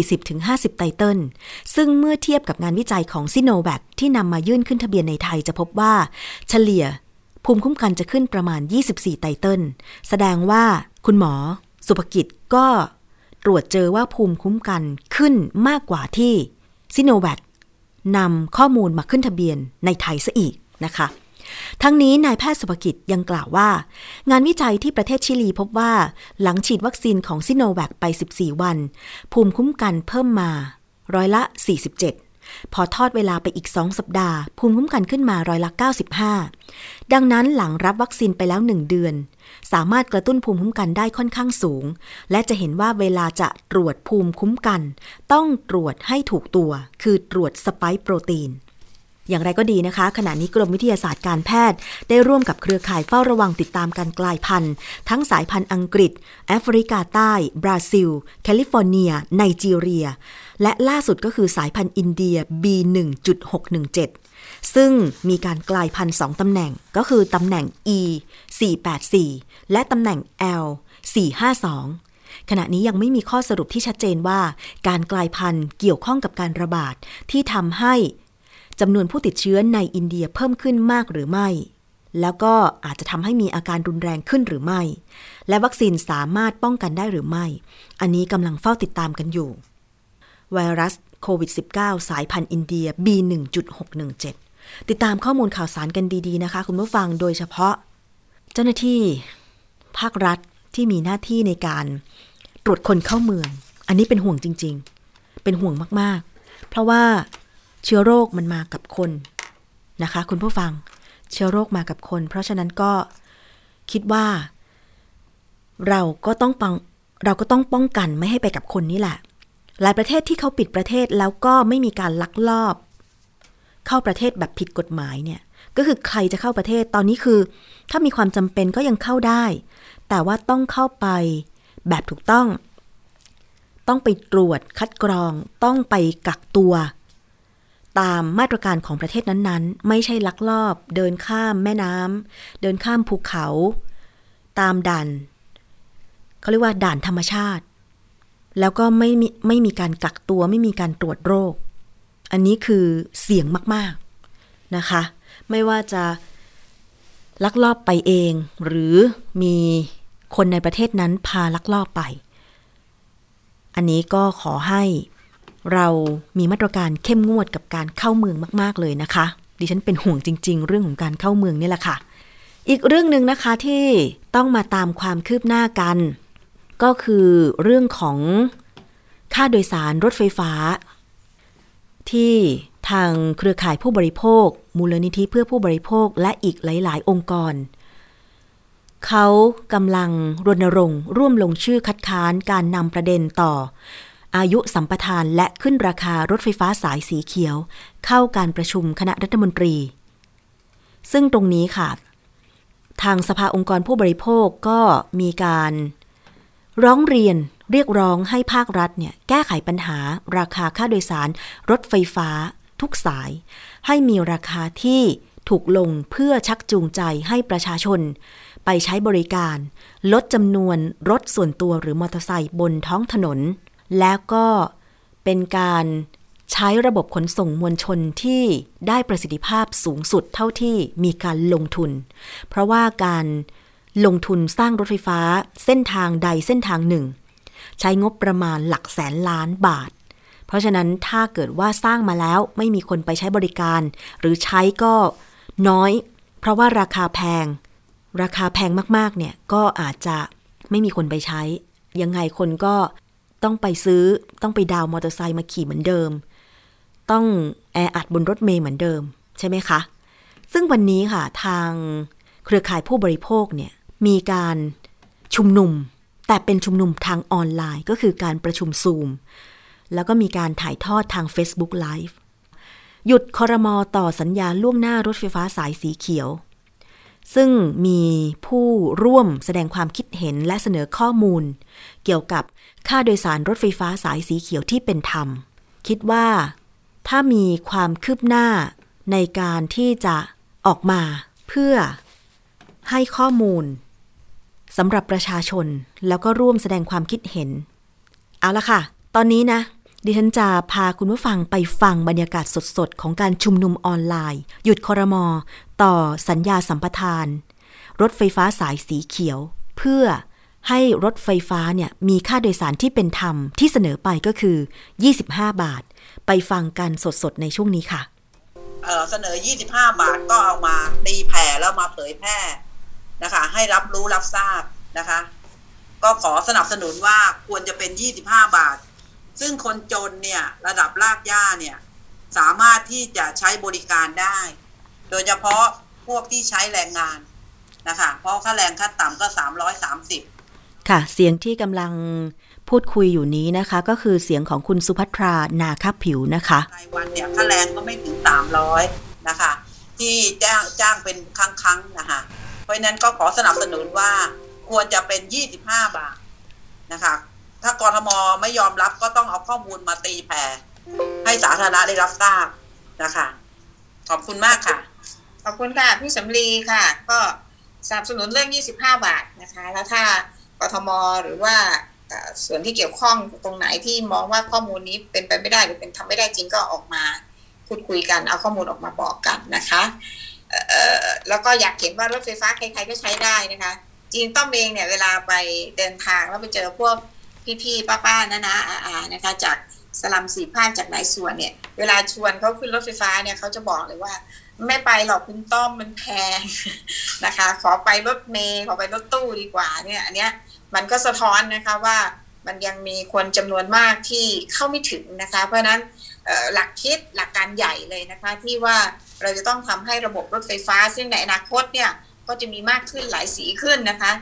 40-50 titer ซึ่งเมื่อเทียบกับงานวิจัยของซิโนแวคที่นำมายื่นขึ้นทะเบียนในไทยจะพบว่าเฉลี่ย ภูมิคุ้มกันจะขึ้นประมาณ 24 ไตเติล แสดงว่าคุณหมอ สุภกิจก็ตรวจเจอว่าภูมิคุ้มกันขึ้นมากกว่าที่ซิโนแวคนำข้อมูลมาขึ้นทะเบียนในไทยซะอีกนะคะ ทั้งนี้นายแพทย์สุภกิจยังกล่าวว่า งานวิจัยที่ประเทศชิลีพบว่า หลังฉีดวัคซีนของซิโนแวคไป 14 วัน ภูมิคุ้มกันเพิ่มมา ร้อยละ 47 พอทอดเวลาไปอีก 2 สัปดาห์ ภูมิคุ้มกันขึ้นมาร้อยละ 95 ดังนั้นหลังรับวัคซีนไปแล้ว 1 เดือน สามารถกระตุ้นภูมิคุ้มกันได้ค่อนข้างสูง และจะเห็นว่าเวลาจะตรวจภูมิคุ้มกัน ต้องตรวจให้ถูกตัว คือตรวจสไปค์โปรตีน อย่างไรก็ดีนะคะ ขณะนี้กรมวิทยาศาสตร์การแพทย์ ได้ร่วมกับเครือข่ายเฝ้าระวังติดตามการกลายพันธุ์ ทั้งสายพันธุ์อังกฤษ แอฟริกาใต้ บราซิล แคลิฟอร์เนีย ไนจีเรีย และล่าสุดก็คือสายพันธุ์อินเดีย B1.617 ซึ่งมีการกลายพันธุ์2ตำแหน่งก็คือตำแหน่ง E 484และตำแหน่ง L 452ขณะนี้ยังไม่มีข้อสรุปที่ชัดเจนว่า การกลายพันธุ์เกี่ยวข้องกับการระบาดที่ทำให้ จำนวนผู้ติดเชื้อในอินเดียเพิ่มขึ้นมากหรือไม่ แล้วก็อาจจะทำให้มีอาการรุนแรงขึ้นหรือไม่ และวัคซีนสามารถป้องกันได้หรือไม่ อันนี้กำลังเฝ้าติดตามกันอยู่ ไวรัสโควิด -19 สายพันธุ์อินเดีย B1.617 ติดตามข้อมูลข่าวสารกันดีๆนะคะ คุณผู้ฟังโดยเฉพาะ เจ้าหน้าที่ ภาครัฐที่มีหน้าที่ในการตรวจคนเข้าเมือง อันนี้เป็นห่วงจริง ๆ เป็นห่วงมากๆ เพราะว่า เชื้อโรคมันมากับคนนะคะ คุณผู้ฟังเชื้อโรคมากับคน เพราะฉะนั้นก็คิดว่า เราก็ต้องป้องเราก็ต้องป้องกันไม่ให้ไปกับคนนี่แหละ หลายประเทศที่เขาปิดประเทศแล้วก็ไม่มีการลักลอบ เข้าประเทศแบบผิดกฎหมายเนี่ย ก็คือใครจะเข้าประเทศตอนนี้คือ ถ้ามีความจำเป็นก็ยังเข้าได้ แต่ว่าต้องเข้าไปแบบถูกต้อง ต้องไปตรวจคัดกรอง ต้องไปกักตัว ตามมาตรการของประเทศนั้นๆ ไม่ใช่ลักลอบเดินข้ามแม่น้ำเดินข้ามภูเขา ตามด่านเขาเรียกว่าด่านธรรมชาติ แล้วก็ไม่มีไม่มีการกักตัวไม่มีการตรวจโรค อันนี้คือเสี่ยงมากๆนะคะ ไม่ว่าจะลักลอบไปเอง หรือมีคนในประเทศนั้นพาลักลอบไป อันนี้ก็ขอให้ เรามีมาตรการเข้มงวดกับการเข้าเมืองมาก ๆ เลยนะคะ ดิฉันเป็นห่วงจริง ๆ เรื่องของการเข้าเมืองนี่แหละค่ะ อีกเรื่องหนึ่งนะคะที่ต้องมาตามความคืบหน้ากัน ก็คือเรื่องของค่าโดยสารรถไฟฟ้า ที่ทางเครือข่ายผู้บริโภค มูลนิธิเพื่อผู้บริโภคและอีกหลาย ๆ องค์กร เขากำลังรณรงค์ร่วมลงชื่อคัดค้านการนำประเด็นต่อ อายุสัมปทานและขึ้นราคารถไฟฟ้าสายสีเขียว เข้าการประชุมคณะรัฐมนตรี ซึ่งตรงนี้ค่ะ ทางสภาองค์กรผู้บริโภคก็มีการ ร้องเรียนเรียกร้องให้ภาครัฐเนี่ยแก้ไขปัญหาราคาค่าโดยสาร รถไฟฟ้า ทุกสาย ให้มีราคาที่ถูกลงเพื่อชักจูงใจให้ประชาชน ไปใช้บริการ ลดจำนวนรถส่วนตัวหรือมอเตอร์ไซค์บนท้องถนน แล้วก็เป็นการใช้ระบบขนส่งมวลชนที่ได้ประสิทธิภาพสูงสุดเท่าที่มีการลงทุน เพราะว่าการลงทุนสร้างรถไฟฟ้าเส้นทางใดเส้นทางหนึ่ง ใช้งบประมาณหลักแสนล้านบาท เพราะฉะนั้นถ้าเกิดว่าสร้างมาแล้วไม่มีคนไปใช้บริการ หรือใช้ก็น้อย เพราะว่าราคาแพง ราคาแพงมากๆเนี่ยก็อาจจะไม่มีคนไปใช้ ยังไงคนก็ ต้องไปซื้อต้องไปดาวมอเตอร์ไซค์มาขี่เหมือนเดิม ต้องแออัดบนรถเมย์เหมือนเดิมใช่ไหมคะ ซึ่งวันนี้ค่ะทางเครือข่ายผู้บริโภคเนี่ยมีการชุมนุม แต่เป็นชุมนุมทางออนไลน์ก็คือการประชุมซูม แล้วก็มีการถ่ายทอดทาง Facebook Live หยุดคอรมอต่อสัญญาล่วงหน้ารถไฟฟ้าสายสีเขียว ซึ่งมีผู้ร่วมแสดงความคิดเห็นและเสนอข้อมูล เกี่ยวกับค่าโดยสารรถไฟฟ้าสายสีเขียวที่เป็นธรรม คิดว่าถ้ามีความคืบหน้าในการที่จะออกมาเพื่อให้ข้อมูลสำหรับประชาชนแล้วก็ร่วมแสดงความคิดเห็น เอาละค่ะ ตอนนี้นะ ดิฉันจะพาคุณผู้ฟังไปฟังบรรยากาศสดๆ ของการชุมนุมออนไลน์ หยุดคอรมอต่อสัญญาสัมปทาน รถไฟฟ้าสายสีเขียว เพื่อให้รถไฟฟ้าเนี่ยมีค่าโดยสารที่เป็นธรรมที่เสนอไปก็คือ 25 บาท ไปฟังกันสดๆ ในช่วงนี้ค่ะเเสนอ 25 บาทก็เอามาตีแผ่แล้วมาเผยแพร่นะคะ ให้รับรู้รับทราบนะคะ ก็ขอสนับสนุนว่าควรจะเป็น 25 บาท ซึ่งคนจนเนี่ยระดับรากหญ้าเนี่ยสามารถที่จะใช้บริการได้ โดยเฉพาะพวกที่ใช้แรงงานนะคะ เพราะค่าแรงขั้นต่ำก็ 330 ค่ะ เสียงที่กำลังพูดคุยอยู่นี้นะคะ ก็คือเสียงของคุณสุภัทรานาคับผิวนะคะรายวันเนี่ยค่าแรงก็ไม่ถึง 300 นะคะ ที่จ้างจ้างเป็นครั้งๆนะคะ เพราะนั้นก็ขอสนับสนุนว่าควรจะเป็น 25 บาทนะคะ ถ้ากรทมไม่ยอมรับก็ต้องเอาข้อมูลมาตีแผ่ให้สาธารณะได้รับทราบนะคะ ขอบคุณมากค่ะ ขอบคุณค่ะ พี่สำลีค่ะ ก็สนับสนุนเรื่อง 25 บาทนะคะ แล้วถ้ากทมหรือว่าส่วนที่เกี่ยวข้องตรงไหนที่มองว่าข้อมูลนี้เป็นไปไม่ได้หรือเป็นทำไม่ได้จริงก็ออกมาพูดคุยกัน เอาข้อมูลออกมาบอกกันนะคะแล้วก็อยากเห็นว่ารถไฟฟ้าใครๆก็ใช้ได้นะคะจริงต้อมเองเนี่ยเวลาไปเดินทางแล้วไปเจอพวก พี่ๆป้าๆนะนะอาๆนะคะ จากสลัมสีภาจากหลายส่วนเนี่ย เวลาชวนเขาขึ้นรถไฟฟ้าเนี่ยเขาจะบอกเลยว่า ไม่ไปหรอกคุณต้อมมันแพงนะคะ ขอไปรถเมย์ขอไปรถตู้ดีกว่าเนี่ย อันเนี้ยมันก็สะท้อนนะคะว่ามันยังมีคนจำนวนมากที่เข้าไม่ถึงนะคะ เพราะนั้นหลักคิดหลักการใหญ่เลยนะคะ ที่ว่าเราจะต้องทำให้ระบบรถไฟฟ้า ซึ่งในอนาคตเนี่ยก็จะมีมากขึ้นหลายสีขึ้นนะคะ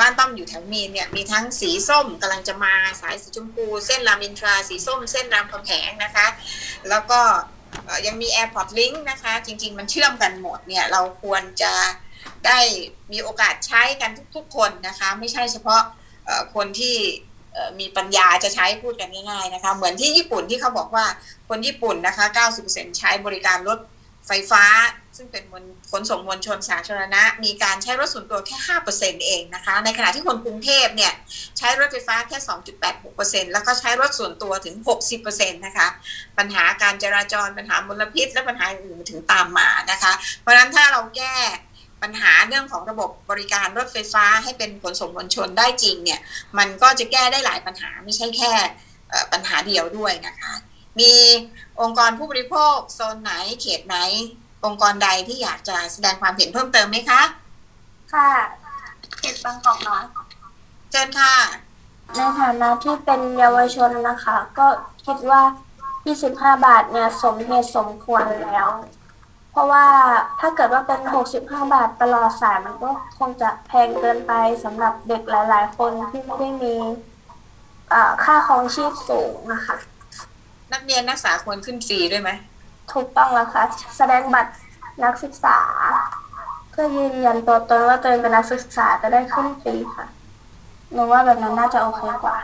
บ้านต้อมอยู่แถวมีนเนี่ยมีทั้งสีส้มกำลังจะมาสายสีชมพู เส้นรามอินทราสีส้ม เส้นรามคำแหงนะคะ แล้วก็ยังมี Airport Link นะคะ จริง ๆ มันเชื่อมกันหมดเนี่ย เราควรจะได้มีโอกาสใช้กันทุก ๆ คนนะคะ ไม่ใช่เฉพาะคนที่มีปัญญาจะใช้พูดกันง่ายๆนะคะ เหมือนที่ญี่ปุ่นที่เขาบอกว่าคนญี่ปุ่นนะคะ 90%ใช้บริการรถ ไฟฟ้า ซึ่งเป็นมวลขนส่งมวลชนสาธารณะ มีการใช้รถส่วนตัวแค่ 5%เองนะคะ ในขณะที่คนกรุงเทพเนี่ยใช้รถไฟฟ้าแค่ 2.86%แล้วก็ใช้รถส่วนตัวถึง 60%นะคะ ปัญหาการจราจรปัญหามลพิษ และปัญหาอื่นถึงตามมานะคะ เพราะฉะนั้นถ้าเราแก้ปัญหาเรื่องของระบบบริการรถไฟฟ้าให้เป็นขนส่งมวลชนได้จริงเนี่ย มันก็จะแก้ได้หลายปัญหาไม่ใช่แค่ปัญหาเดียวด้วยนะคะ มีองค์กรผู้บริโภคโซนไหนเขตไหน องค์กรใดที่อยากจะแสดงความเห็นเพิ่มเติมไหมคะ ค่ะเขตบางกอกน้อยเชิญค่ะ ในฐานะที่เป็นเยาวชนนะคะ ก็คิดว่า 25 บาทเนี่ยสมเหตุสมควรแล้ว เพราะว่าถ้าเกิดว่าเป็น 65 บาทตลอดสายมันก็คงจะแพงเกินไปสำหรับเด็กหลาย ๆ คนที่ไม่ได้มีค่าครองชีพสูงนะคะ นักเรียนนักศึกษาควรขึ้นฟรีด้วยไหมถูกต้องแล้วค่ะแสดงบัตรนักศึกษา เพื่อยืนยันตัวตนว่าตัวเองเป็นนักศึกษาจะได้ขึ้นฟรีค่ะหนูว่าแบบนั้นน่าจะโอเคกว่า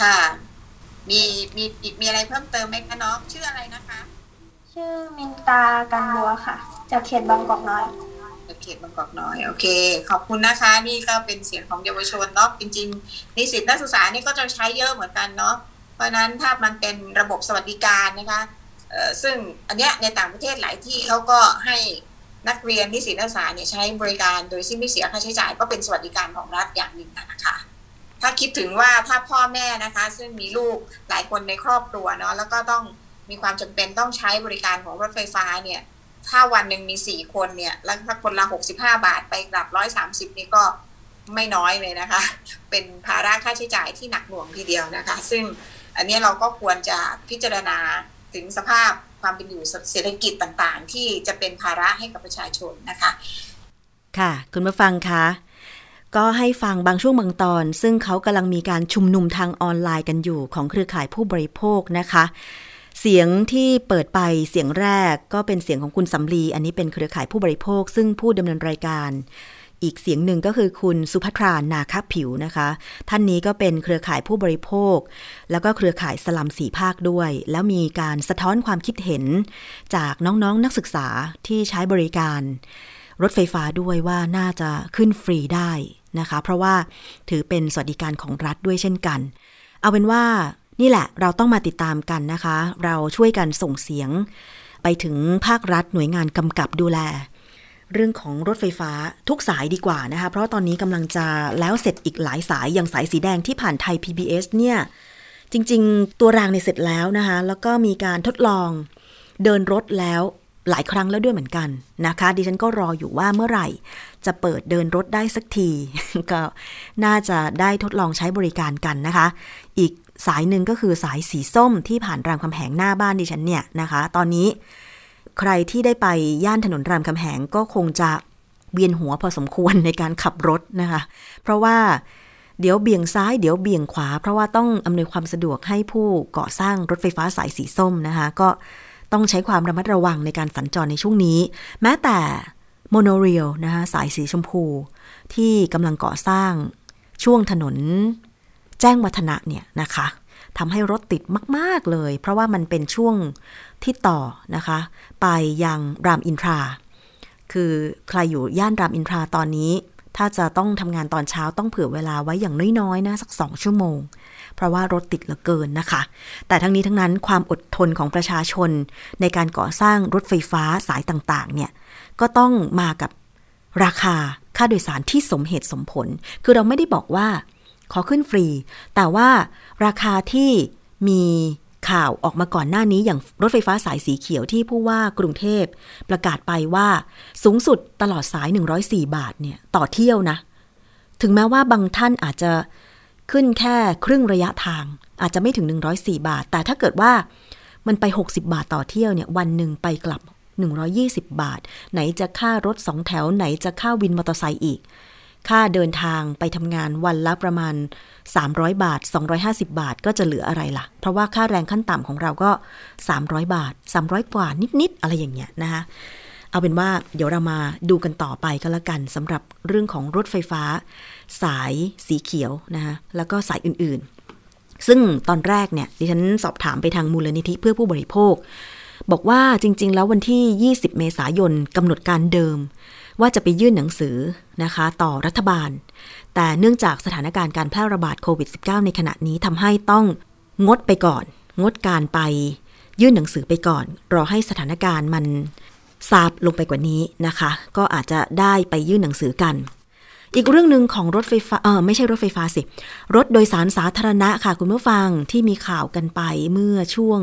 ค่ะ มีมีอีกมีอะไรเพิ่มเติมไหมคะน้องชื่ออะไรนะคะ ชื่อมินตากันบัวค่ะ จากเขตบางกอกน้อยจากเขตบางกอกน้อยโอเค ขอบคุณนะคะ นี่ก็เป็นเสียงของเยาวชนเนาะจริงๆนิสิตนักศึกษานี่ก็จะใช้เยอะเหมือนกันเนาะ เพราะนั้นถ้ามันเป็นระบบสวัสดิการนะคะซึ่งอันเนี้ยในต่างประเทศหลายที่เขาก็ให้นักเรียนนิสิตนักศึกษาเนี่ยใช้บริการโดยที่ไม่เสียค่าใช้จ่ายก็เป็นสวัสดิการของรัฐอย่างหนึ่งนะคะ ถ้าคิดถึงว่าถ้าพ่อแม่นะคะ ซึ่งมีลูกหลายคนในครอบครัวเนาะแล้วก็ต้องมีความจำเป็นต้องใช้บริการของรถไฟฟ้าเนี่ย ถ้าวันหนึ่งมีสี่คนเนี่ยแล้วถ้าคนละหกสิบห้าบาทไปกลับร้อยสามสิบนี่ก็ไม่น้อยเลยนะคะ เป็นภาระค่าใช้จ่ายที่หนักหน่วงทีเดียวนะคะ ซึ่ง อันนี้เราก็ควรจะพิจารณาถึงสภาพความเป็นอยู่เศรษฐกิจต่างๆ ที่จะเป็นภาระให้กับประชาชนนะคะ ค่ะ คุณผู้ฟังคะก็ให้ฟังบางช่วงบางตอน ซึ่งเขากำลังมีการชุมนุมทางออนไลน์กันอยู่ของเครือข่ายผู้บริโภคนะคะ เสียงที่เปิดไปเสียงแรกก็เป็นเสียงของคุณสำลี อันนี้เป็นเครือข่ายผู้บริโภค ซึ่งผู้ดำเนินรายการ อีกเสียงหนึ่งก็คือคุณสุภัทรานาคผิวนะคะ ท่านนี้ก็เป็นเครือข่ายผู้บริโภค แล้วก็เครือข่ายสลัมสีภาคด้วย แล้วมีการสะท้อนความคิดเห็น จากน้องๆนนักศึกษาที่ใช้บริการ รถไฟฟ้าด้วยว่าน่าจะขึ้นฟรีได้นะคะ เพราะว่าถือเป็นสวัสดิการของรัฐด้วยเช่นกัน เอาเป็นว่านี่แหละเราต้องมาติดตามกันนะคะ เราช่วยกันส่งเสียง ไปถึงภาครัฐหน่วยงานกำกับดูแล เรื่องของรถไฟฟ้าทุกสายดีกว่านะคะ เพราะตอนนี้กำลังจะแล้วเสร็จอีกหลายสายอย่างสายสีแดงที่ผ่านไทย PBS เนี่ยจริง ๆ ตัวรางในเสร็จแล้วนะคะ แล้วก็มีการทดลองเดินรถแล้วหลายครั้งแล้วด้วยเหมือนกันนะคะ ดิฉันก็รออยู่ว่าเมื่อไหร่ จะเปิดเดินรถได้สักที ก็น่าจะได้ทดลองใช้บริการกันนะคะ อีกสายหนึ่งก็คือสายสีส้มที่ผ่านรามคำแหงหน้าบ้านดิฉันเนี่ยนะคะ ตอนนี้ ใครที่ได้ไปย่านถนนรามคำแหงก็คงจะเวียนหัวพอสมควรในการขับรถนะคะ เพราะว่าเดี๋ยวเบี่ยงซ้ายเดี๋ยวเบี่ยงขวา เพราะว่าต้องอำนวยความสะดวกให้ผู้ก่อสร้างรถไฟฟ้าสายสีส้มนะคะ ก็ต้องใช้ความระมัดระวังในการสัญจรในช่วงนี้ แม้แต่โมโนเรียลนะคะสายสีชมพู ที่กำลังก่อสร้างช่วงถนนแจ้งวัฒนะเนี่ยนะคะ ทำให้รถติดมาก ๆ เลย เพราะว่ามันเป็นช่วงที่ต่อนะคะ ไปยังรามอินทรา คือใครอยู่ย่านรามอินทราตอนนี้ ถ้าจะต้องทำงานตอนเช้าต้องเผื่อเวลาไว้อย่างน้อยๆนะสักสองชั่วโมง เพราะว่ารถติดเหลือเกินนะคะ แต่ทั้งนี้ทั้งนั้นความอดทนของประชาชน ในการก่อสร้างรถไฟฟ้าสายต่างๆ เนี่ยก็ต้องมากับราคาค่าโดยสารที่สมเหตุสมผล คือเราไม่ได้บอกว่า ขอขึ้นฟรี แต่ว่า ราคาที่มีข่าวออกมาก่อนหน้านี้อย่างรถไฟฟ้าสายสีเขียวที่ผู้ว่ากรุงเทพ ประกาศไปว่าสูงสุดตลอดสาย 104 บาทเนี่ยต่อเที่ยวนะ ถึงแม้ว่าบางท่านอาจจะขึ้นแค่ครึ่งระยะทาง อาจจะไม่ถึง 104 บาท แต่ถ้าเกิดว่ามันไป 60 บาทต่อเที่ยวเนี่ยวันหนึ่งไปกลับ 120 บาท ไหนจะค่ารถสองแถวไหนจะค่าวินมอเตอร์ไซค์อีก ค่าเดินทางไปทำงานวันละประมาณ 300 บาท 250 บาทก็จะเหลืออะไรล่ะ เพราะว่าค่าแรงขั้นต่ำของเราก็ 300 บาท 300 กว่านิดๆ อะไรอย่างเงี้ยนะคะ เอาเป็นว่าเดี๋ยวเรามาดูกันต่อไปก็แล้วกันสำหรับเรื่องของรถไฟฟ้า สายสีเขียวนะคะแล้วก็สายอื่นๆ ซึ่งตอนแรกเนี่ยดิฉันสอบถามไปทางมูลนิธิเพื่อผู้บริโภคบอกว่าจริง ๆ แล้ววันที่ 20 เมษายนกำหนดการเดิม ว่าจะไปยื่นหนังสือนะคะ ต่อรัฐบาล แต่เนื่องจากสถานการณ์การแพร่ระบาดโควิด -19 ในขณะนี้ทำให้ต้องงดไปก่อน งดการไปยื่นหนังสือไปก่อน รอให้สถานการณ์มันซาบลงไปกว่านี้นะคะ ก็อาจจะได้ไปยื่นหนังสือกัน อีกเรื่องหนึ่งของรถไฟฟ้าเออไม่ใช่รถไฟฟ้าสิ รถโดยสารสาธารณะค่ะ คุณผู้ฟังที่มีข่าวกันไปเมื่อช่วง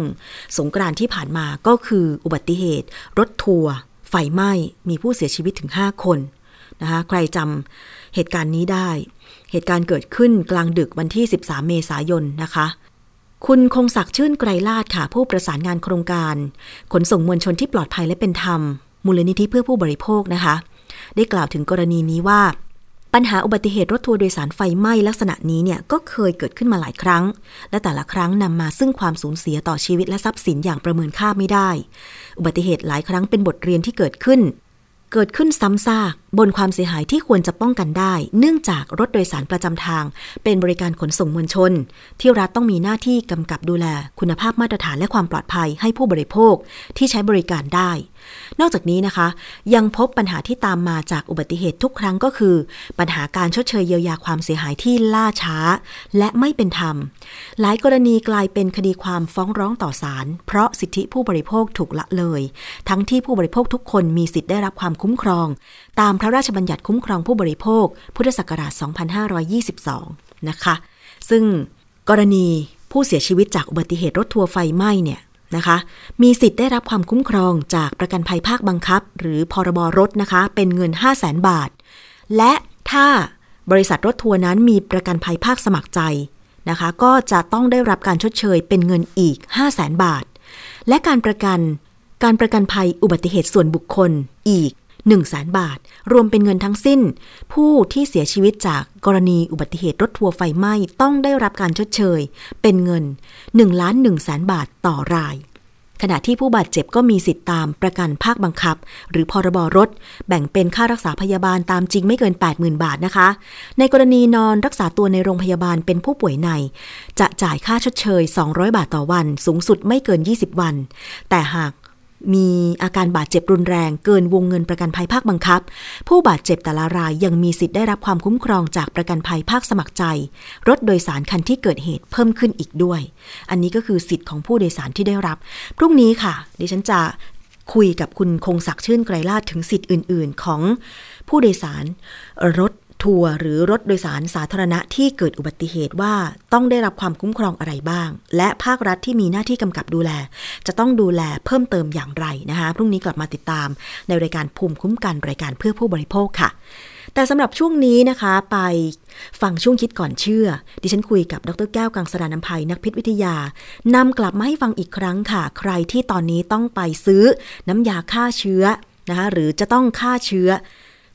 สงกรานต์ที่ผ่านมาก็คืออุบัติเหตุ รถทัวร์ ไฟไหม้มีผู้เสียชีวิตถึง 5 คนนะคะใครจำเหตุการณ์นี้ได้ เหตุการณ์เกิดขึ้นกลางดึกวันที่ 13 เมษายนนะคะ คุณคงศักดิ์ชื่นไกรลาดค่ะ ผู้ประสานงานโครงการ ขนส่งมวลชนที่ปลอดภัยและเป็นธรรม มูลนิธิเพื่อผู้บริโภคนะคะ ได้กล่าวถึงกรณีนี้ว่า ปัญหาอุบัติเหตุรถทัวร์โดยสารไฟไหม้ลักษณะนี้เนี่ยก็เคยเกิดขึ้นมาหลายครั้ง และแต่ละครั้งนำมาซึ่งความสูญเสียต่อชีวิตและทรัพย์สินอย่างประเมินค่าไม่ได้ อุบัติเหตุหลายครั้งเป็นบทเรียนที่เกิดขึ้น เกิดขึ้นซ้ำซากบนความเสียหายที่ควรจะป้องกันได้ เนื่องจากรถโดยสารประจำทาง เป็นบริการขนส่งมวลชน ที่รัฐต้องมีหน้าที่กำกับดูแล คุณภาพมาตรฐานและความปลอดภัยให้ผู้บริโภคที่ใช้บริการได้ นอกจากนี้นะคะ ยังพบปัญหาที่ตามมาจากอุบัติเหตุทุกครั้งก็คือ ปัญหาการชดเชยเยียวยาความเสียหายที่ล่าช้า และไม่เป็นธรรม หลายกรณีกลายเป็นคดีความฟ้องร้องต่อศาลเพราะสิทธิผู้บริโภคถูกละเลย ทั้งที่ผู้บริโภคทุกคนมีสิทธิ์ได้รับความคุ้มครอง ตามพระราชบัญญัติคุ้มครองผู้บริโภค พุทธศักราช 2522 นะคะ ซึ่งกรณีผู้เสียชีวิตจากอุบัติเหตุรถทัวร์ไฟไหม้เนี่ย นะคะ มีสิทธิ์ได้รับความคุ้มครองจากประกันภัยภาคบังคับ หรือพรบรถนะคะ เป็นเงิน 5 0 0แสนบาท และถ้าบริษัทรถทัวร์นั้นมีประกันภัยภาคสมัครใจนะคะ ก็จะต้องได้รับการชดเชยเป็นเงินอีก 5 0 0แสนบาท และการประกันการประกันภัยอุบัติเหตุส่วนบุคคลอีก 1 0 0 0 0แสนบาท รวมเป็นเงินทั้งสิ้น ผู้ที่เสียชีวิตจากกรณีอุบัติเหตุรถทัวร์ไฟไหม้ต้องได้รับการชดเชย เป็นเงิน1ล้าน1แสนบาทต่อราย ขณะที่ผู้บาดเจ็บก็มีสิทธิ์ตามประกันภาคบังคับ หรือพรบรถ แบ่งเป็นค่ารักษาพยาบาลตามจริงไม่เกิน 80,000 บาทนะคะ ในกรณีนอนรักษาตัวในโรงพยาบาลเป็นผู้ป่วยใน จะจ่ายค่าชดเชย 200 บาทต่อวัน สูงสุดไม่เกิน 20 วัน แต่หาก มีอาการบาดเจ็บรุนแรง เกินวงเงินประกันภัยภาคบังคับ ผู้บาดเจ็บแต่ละรายยังมีสิทธิ์ได้รับความคุ้มครองจากประกันภัยภาคสมัครใจ รถโดยสารคันที่เกิดเหตุเพิ่มขึ้นอีกด้วย อันนี้ก็คือสิทธิ์ของผู้โดยสารที่ได้รับ พรุ่งนี้ค่ะ ดิฉันจะคุยกับคุณคงศักดิ์ชื่นไกรลาดถึงสิทธิ์อื่น ๆ ของผู้โดยสารรถ ทัวร์หรือรถโดยสารสาธารณะที่เกิดอุบัติเหตุว่าต้องได้รับความคุ้มครองอะไรบ้าง และภาครัฐที่มีหน้าที่กำกับดูแล จะต้องดูแลเพิ่มเติมอย่างไรนะคะ พรุ่งนี้กลับมาติดตาม ในรายการภูมิคุ้มกันรายการเพื่อผู้บริโภคค่ะ แต่สำหรับช่วงนี้นะคะไปฟังช่วงคิดก่อนเชื่อ ดิฉันคุยกับดรแก้วกังสดานนภัยนักพิษวิทยานำกลับมาให้ฟังอีกครั้งค่ะ ใครที่ตอนนี้ต้องไปซื้อน้ำยาฆ่าเชื้อนะคะหรือจะต้องฆ่าเชื้อ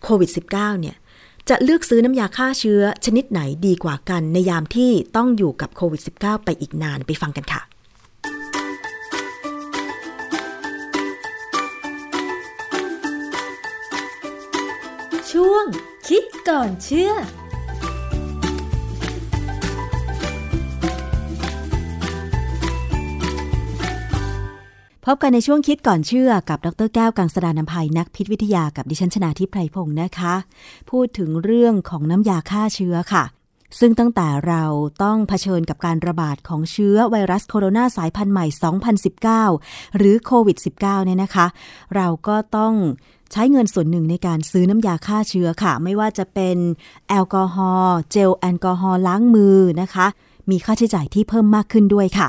โควิด -19 เนี่ย จะเลือกซื้อน้ำยาฆ่าเชื้อชนิดไหนดีกว่ากันในยามที่ต้องอยู่กับโควิด -19 ไปอีกนานไปฟังกันค่ะ ช่วงคิดก่อนเชื่อ พบกันในช่วงคิดก่อนเชื่อกับดรแก้วกังสดานนภัยนักพิษวิทยากับดิฉันชนาทิพไพรพงศ์นะคะ พูดถึงเรื่องของน้ำยาฆ่าเชื้อค่ะ ซึ่งตั้งแต่เราต้องเผชิญกับการระบาดของเชื้อไวรัสโคโรนาสายพันธุ์ใหม่ 2019 หรือโควิด -19 เนี่ยนะคะ เราก็ต้องใช้เงินส่วนหนึ่งในการซื้อน้ำยาฆ่าเชื้อค่ะ ไม่ว่าจะเป็นแอลกอฮอล์เจลแอลกอฮอล์ล้างมือนะคะ มีค่าใช้จ่ายที่เพิ่มมากขึ้นด้วยค่ะ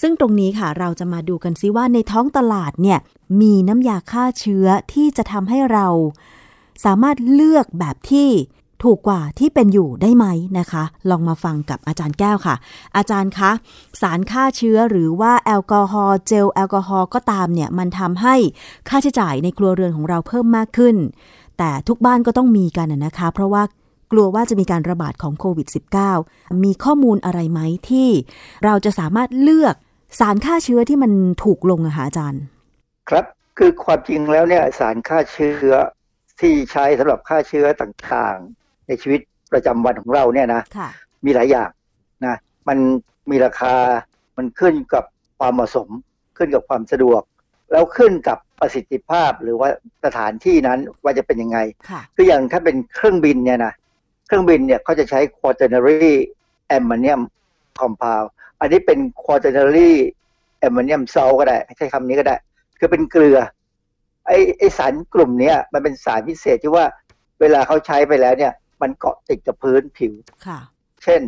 ซึ่งตรงนี้ค่ะเราจะมาดูกันซิว่าในท้องตลาดเนี่ยมีน้ำยาฆ่าเชื้อที่จะทำให้เรา สามารถเลือกแบบที่ถูกกว่าที่เป็นอยู่ได้ไหมนะคะ ลองมาฟังกับอาจารย์แก้วค่ะ อาจารย์คะสารฆ่าเชื้อหรือว่าแอลกอฮอล์เจลแอลกอฮอล์ก็ตามเนี่ยมันทำให้ค่าใช้จ่ายในครัวเรือนของเราเพิ่มมากขึ้น แต่ทุกบ้านก็ต้องมีกันนะคะ เพราะว่า กลัวว่าจะมีการระบาดของโควิด -19 มีข้อมูลอะไรไหมที่เราจะสามารถเลือกสารฆ่าเชื้อที่มันถูกลงอะคะอาจารย์ ครับคือความจริงแล้วเนี่ยสารฆ่าเชื้อที่ใช้สำหรับฆ่าเชื้อต่างๆ ในชีวิตประจำวันของเราเนี่ยนะค่ะมีหลายอย่างนะมันมีราคามันขึ้นกับความเหมาะสม ขึ้นกับความสะดวก แล้วขึ้นกับประสิทธิภาพหรือว่าสถานที่นั้นว่าจะเป็นยังไงค่ะคืออย่างถ้าเป็นเครื่องบินเนี่ยนะ เครื่องบินเนี่ยเขาจะใช้ quaternary ammonium compound อันนี้เป็น quaternary ammonium salt ก็ได้ ใช้คำนี้ก็ได้ คือเป็นเกลือ ไอไอสารกลุ่มเนี้ยมันเป็นสารพิเศษที่ว่าเวลาเขาใช้ไปแล้วเนี่ย มันเกาะติดกับพื้นผิวค่ะเช่น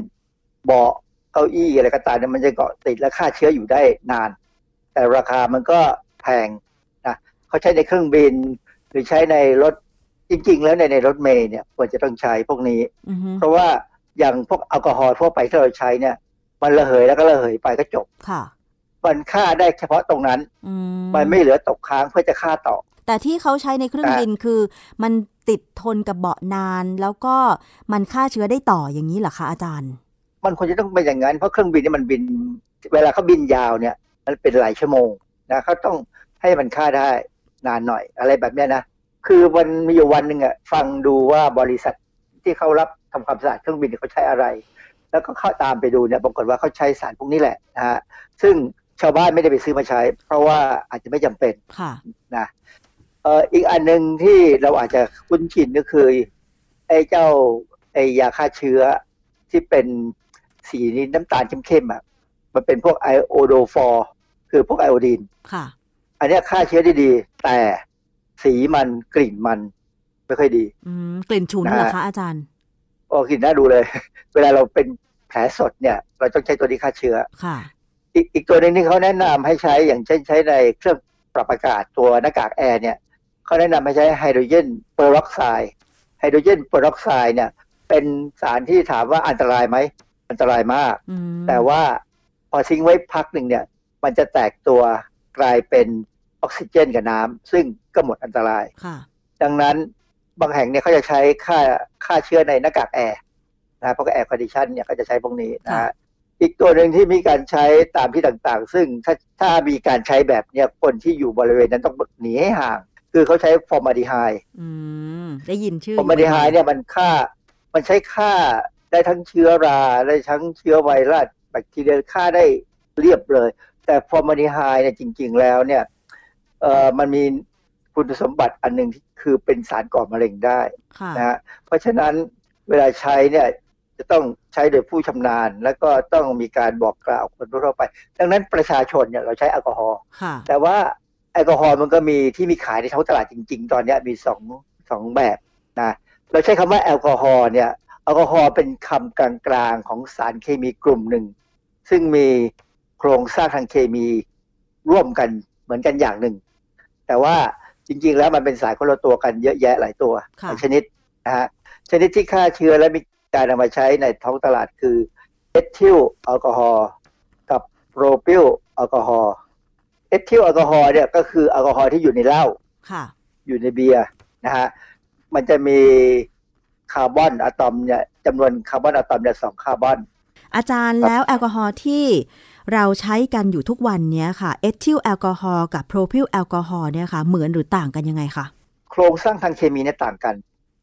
เบาะเก้าอี้อะไรก็ตามเนี่ยมันจะเกาะติดและฆ่าเชื้ออยู่ได้นาน แต่ราคามันก็แพงนะเขาใช้ในเครื่องบิน หรือใช้ในรถ จริง ๆ แล้วในในรถเมล์เนี่ยควรจะต้องใช้พวกนี้อือฮึเพราะว่าอย่างพวกแอลกอฮอล์ทั่วไปที่เราใช้เนี่ย มันระเหยแล้วก็ระเหยไปก็จบค่ะมันฆ่าได้เฉพาะตรงนั้นอืมันไม่เหลือตกค้างเพื่อจะฆ่าต่อ แต่ที่เขาใช้ในเครื่องแต่บินคือมันติดทนกับเบาะนาน แล้วก็มันฆ่าเชื้อได้ต่ออย่างนี้เหรอคะอาจารย์ มันควรจะต้องเป็นอย่างนั้น เพราะเครื่องบินเนี่ยมันบิน เวลาเขาบินยาวเนี่ย มันเป็นหลายชั่วโมงนะเขาต้องให้มันฆ่าได้นานหน่อยอะไรแบบเนี้ยนะ คือมันมีอยู่วันหนึ่งอะฟังดูว่าบริษัทที่เขารับทำความสะอาดเครื่องบินเขาใช้อะไร แล้วก็เข้าตามไปดูเนี่ยปรากฏว่าเขาใช้สารพวกนี้แหละนะฮะซึ่งชาวบ้านไม่ได้ไปซื้อมาใช้ เพราะว่าอาจจะไม่จำเป็นค่ะนะเอ่ออีกอันหนึ่งที่เราอาจจะคุ้นชินก็คือไอ้เจ้าไอ้ยาฆ่าเชื้อที่เป็นสีนี้น้ำตาลเข้มๆอะมันเป็นพวกไอโอโดฟอร์คือพวกไอโอดีนค่ะ อันเนี้ยฆ่าเชื้อได้ดี แต่ สีมันกลิ่นมัน ไม่ค่อยดี อืมกลิ่นฉุนนะฮะเหรอคะอาจารย์โอ้กลิ่นน่าดูเลย เวลาเราเป็นแผลสดเนี่ย เราต้องใช้ตัวนี้ฆ่าเชื้อค่ะ อีกอีกตัวหนึ่งที่เขาแนะนำให้ใช้อย่างเช่นใช้ในเครื่องปรับอากาศตัวหน้ากากแอร์เนี่ยเขาแนะนำให้ใช้ไฮโดรเจนเปอร์ออกไซด์ไฮโดรเจนเปอร์ออกไซด์เนี่ยเป็นสารที่ถามว่าอันตรายไหมอันตรายมากอืมแต่ว่าพอทิ้งไว้พักหนึ่งเนี่ย มันจะแตกตัวกลายเป็น ออกซิเจนกับน้ำซึ่งก็หมดอันตรายค่ะดังนั้นบางแห่งเนี่ยเขาจะใช้ฆ่าฆ่าเชื้อในหน้ากากแอร์นะเพราะ air condition เนี่ยก็จะใช้พวกนี้นะค่ะฮะอีกตัวหนึ่งที่มีการใช้ตามที่ต่างๆ ซึ่งถ้าถ้ามีการใช้แบบเนี่ยคนที่อยู่บริเวณนั้นต้องหนีให้ห่าง คือเขาใช้ฟอร์มาลดีไฮด์อืมได้ยินชื่อฟอร์มาลดีไฮด์เนี่ยมันฆ่า มันใช้ฆ่าได้ทั้งเชื้อราได้ทั้งเชื้อไวรัสแบคทีเรียฆ่าได้เรียบเลย แต่ฟอร์มาลดีไฮด์เนี่ยจริง ๆ แล้วเนี่ย เอ่อมันมีคุณสมบัติอันหนึ่งที่คือเป็นสารก่อมะเร็งได้ค่ะนะฮะเพราะฉะนั้นเวลาใช้เนี่ยจะต้องใช้โดยผู้ชำนาญ แล้วก็ต้องมีการบอกกล่าวคนทั่วไป ดังนั้นประชาชนเนี่ยเราใช้แอลกอฮอล์ค่ะแต่ว่าแอลกอฮอล์มันก็มีที่มีขายในท้องตลาดจริง ๆ ตอนเนี้ยมีสองสองแบบนะเราใช้คำว่าแอลกอฮอล์เนี่ยแอลกอฮอล์เป็นคำกลางๆของสารเคมีกลุ่มหนึ่ง ซึ่งมีโครงสร้างทางเคมีร่วมกันเหมือนกันอย่างหนึ่ง แต่ว่าจริง ๆ แล้วมันเป็นสารคนละตัวกันเยอะแยะหลายตัวค่ะหลายชนิดนะฮะชนิดที่ฆ่าเชื้อและมีการนำมาใช้ในท้องตลาดคือเอทิลแอลกอฮอล์กับโปรพิลแอลกอฮอล์เอทิลแอลกอฮอล์เนี่ยก็คือแอลกอฮอล์ที่อยู่ในเหล้าค่ะอยู่ในเบียร์นะฮะมันจะมีคาร์บอนอะตอมเนี่ยจำนวนคาร์บอนอะตอมเนี่ยสองคาร์บอน อาจารย์แล้วแอลกอฮอล์ที่เราใช้กันอยู่ทุกวันเนี้ยค่ะ เอทิลแอลกอฮอล์กับโพรพิลแอลกอฮอล์เนี่ยค่ะ เหมือนหรือต่างกันยังไงคะโครงสร้างทางเคมีเนี่ยต่างกัน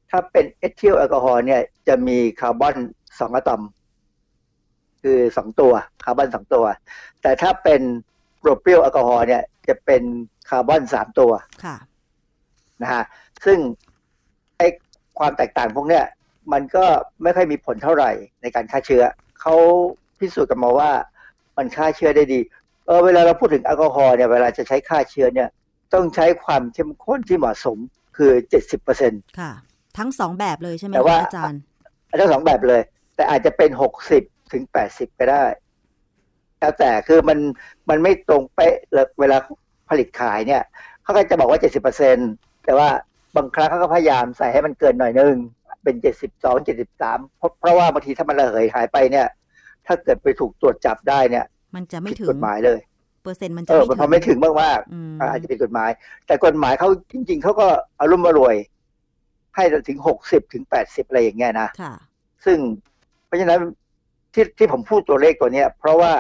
ถ้าเป็นเอทิลแอลกอฮอล์เนี่ยจะมีคาร์บอนสองอะตอม คือสองตัวคาร์บอนสองตัว แต่ถ้าเป็นโปรพิลแอลกอฮอล์เนี่ยจะเป็นคาร์บอนสามตัวค่ะนะฮะซึ่งไอ้ความแตกต่างพวกเนี้ยมันก็ไม่ค่อยมีผลเท่าไหร่ในการฆ่าเชื้อ เขาพิสูจน์กันมาว่ามันฆ่าเชื้อได้ดี เออเวลาเราพูดถึงแอลกอฮอล์เนี่ยเวลาจะใช้ฆ่าเชื้อเนี่ยต้องใช้ความเข้มข้นที่เหมาะสมคือ70%เปอร์เซ็นต์ค่ะ ทั้งสองแบบเลยใช่ไหมแต่ว่าคะอาจารย์ทั้งสองแบบเลย แต่อาจจะเป็น60ถึง80ก็ได้แล้วแต่คือมันมันไม่ตรงเป๊ะเลยเวลาผลิตขายเนี่ยเขาก็จะบอกว่า70%แต่ว่าบางครั้งเขาก็พยายามใส่ให้มันเกินหน่อยนึง เป็น72 73เพราะเพราะว่าบางทีถ้ามันระเหยหายไปเนี่ย ถ้าเกิดไปถูกตรวจจับได้เนี่ย มันจะไม่ผิดถึงกฎหมายเลย เปอร์เซ็นต์มันเอจะอไม่มันถึพองไม่ถึงมากอืมๆอ่าอาจจะเป็นกฎหมาย แต่กฎหมายเขาจริง ๆเขาก็อารมณ์อร่วย ให้ถึง60ถึง80อะไรอย่างเงี้ยนะค่ะซึ่งเพราะฉะนั้นที่ที่ผมพูดตัวเลขตัวเนี้ย เพราะว่า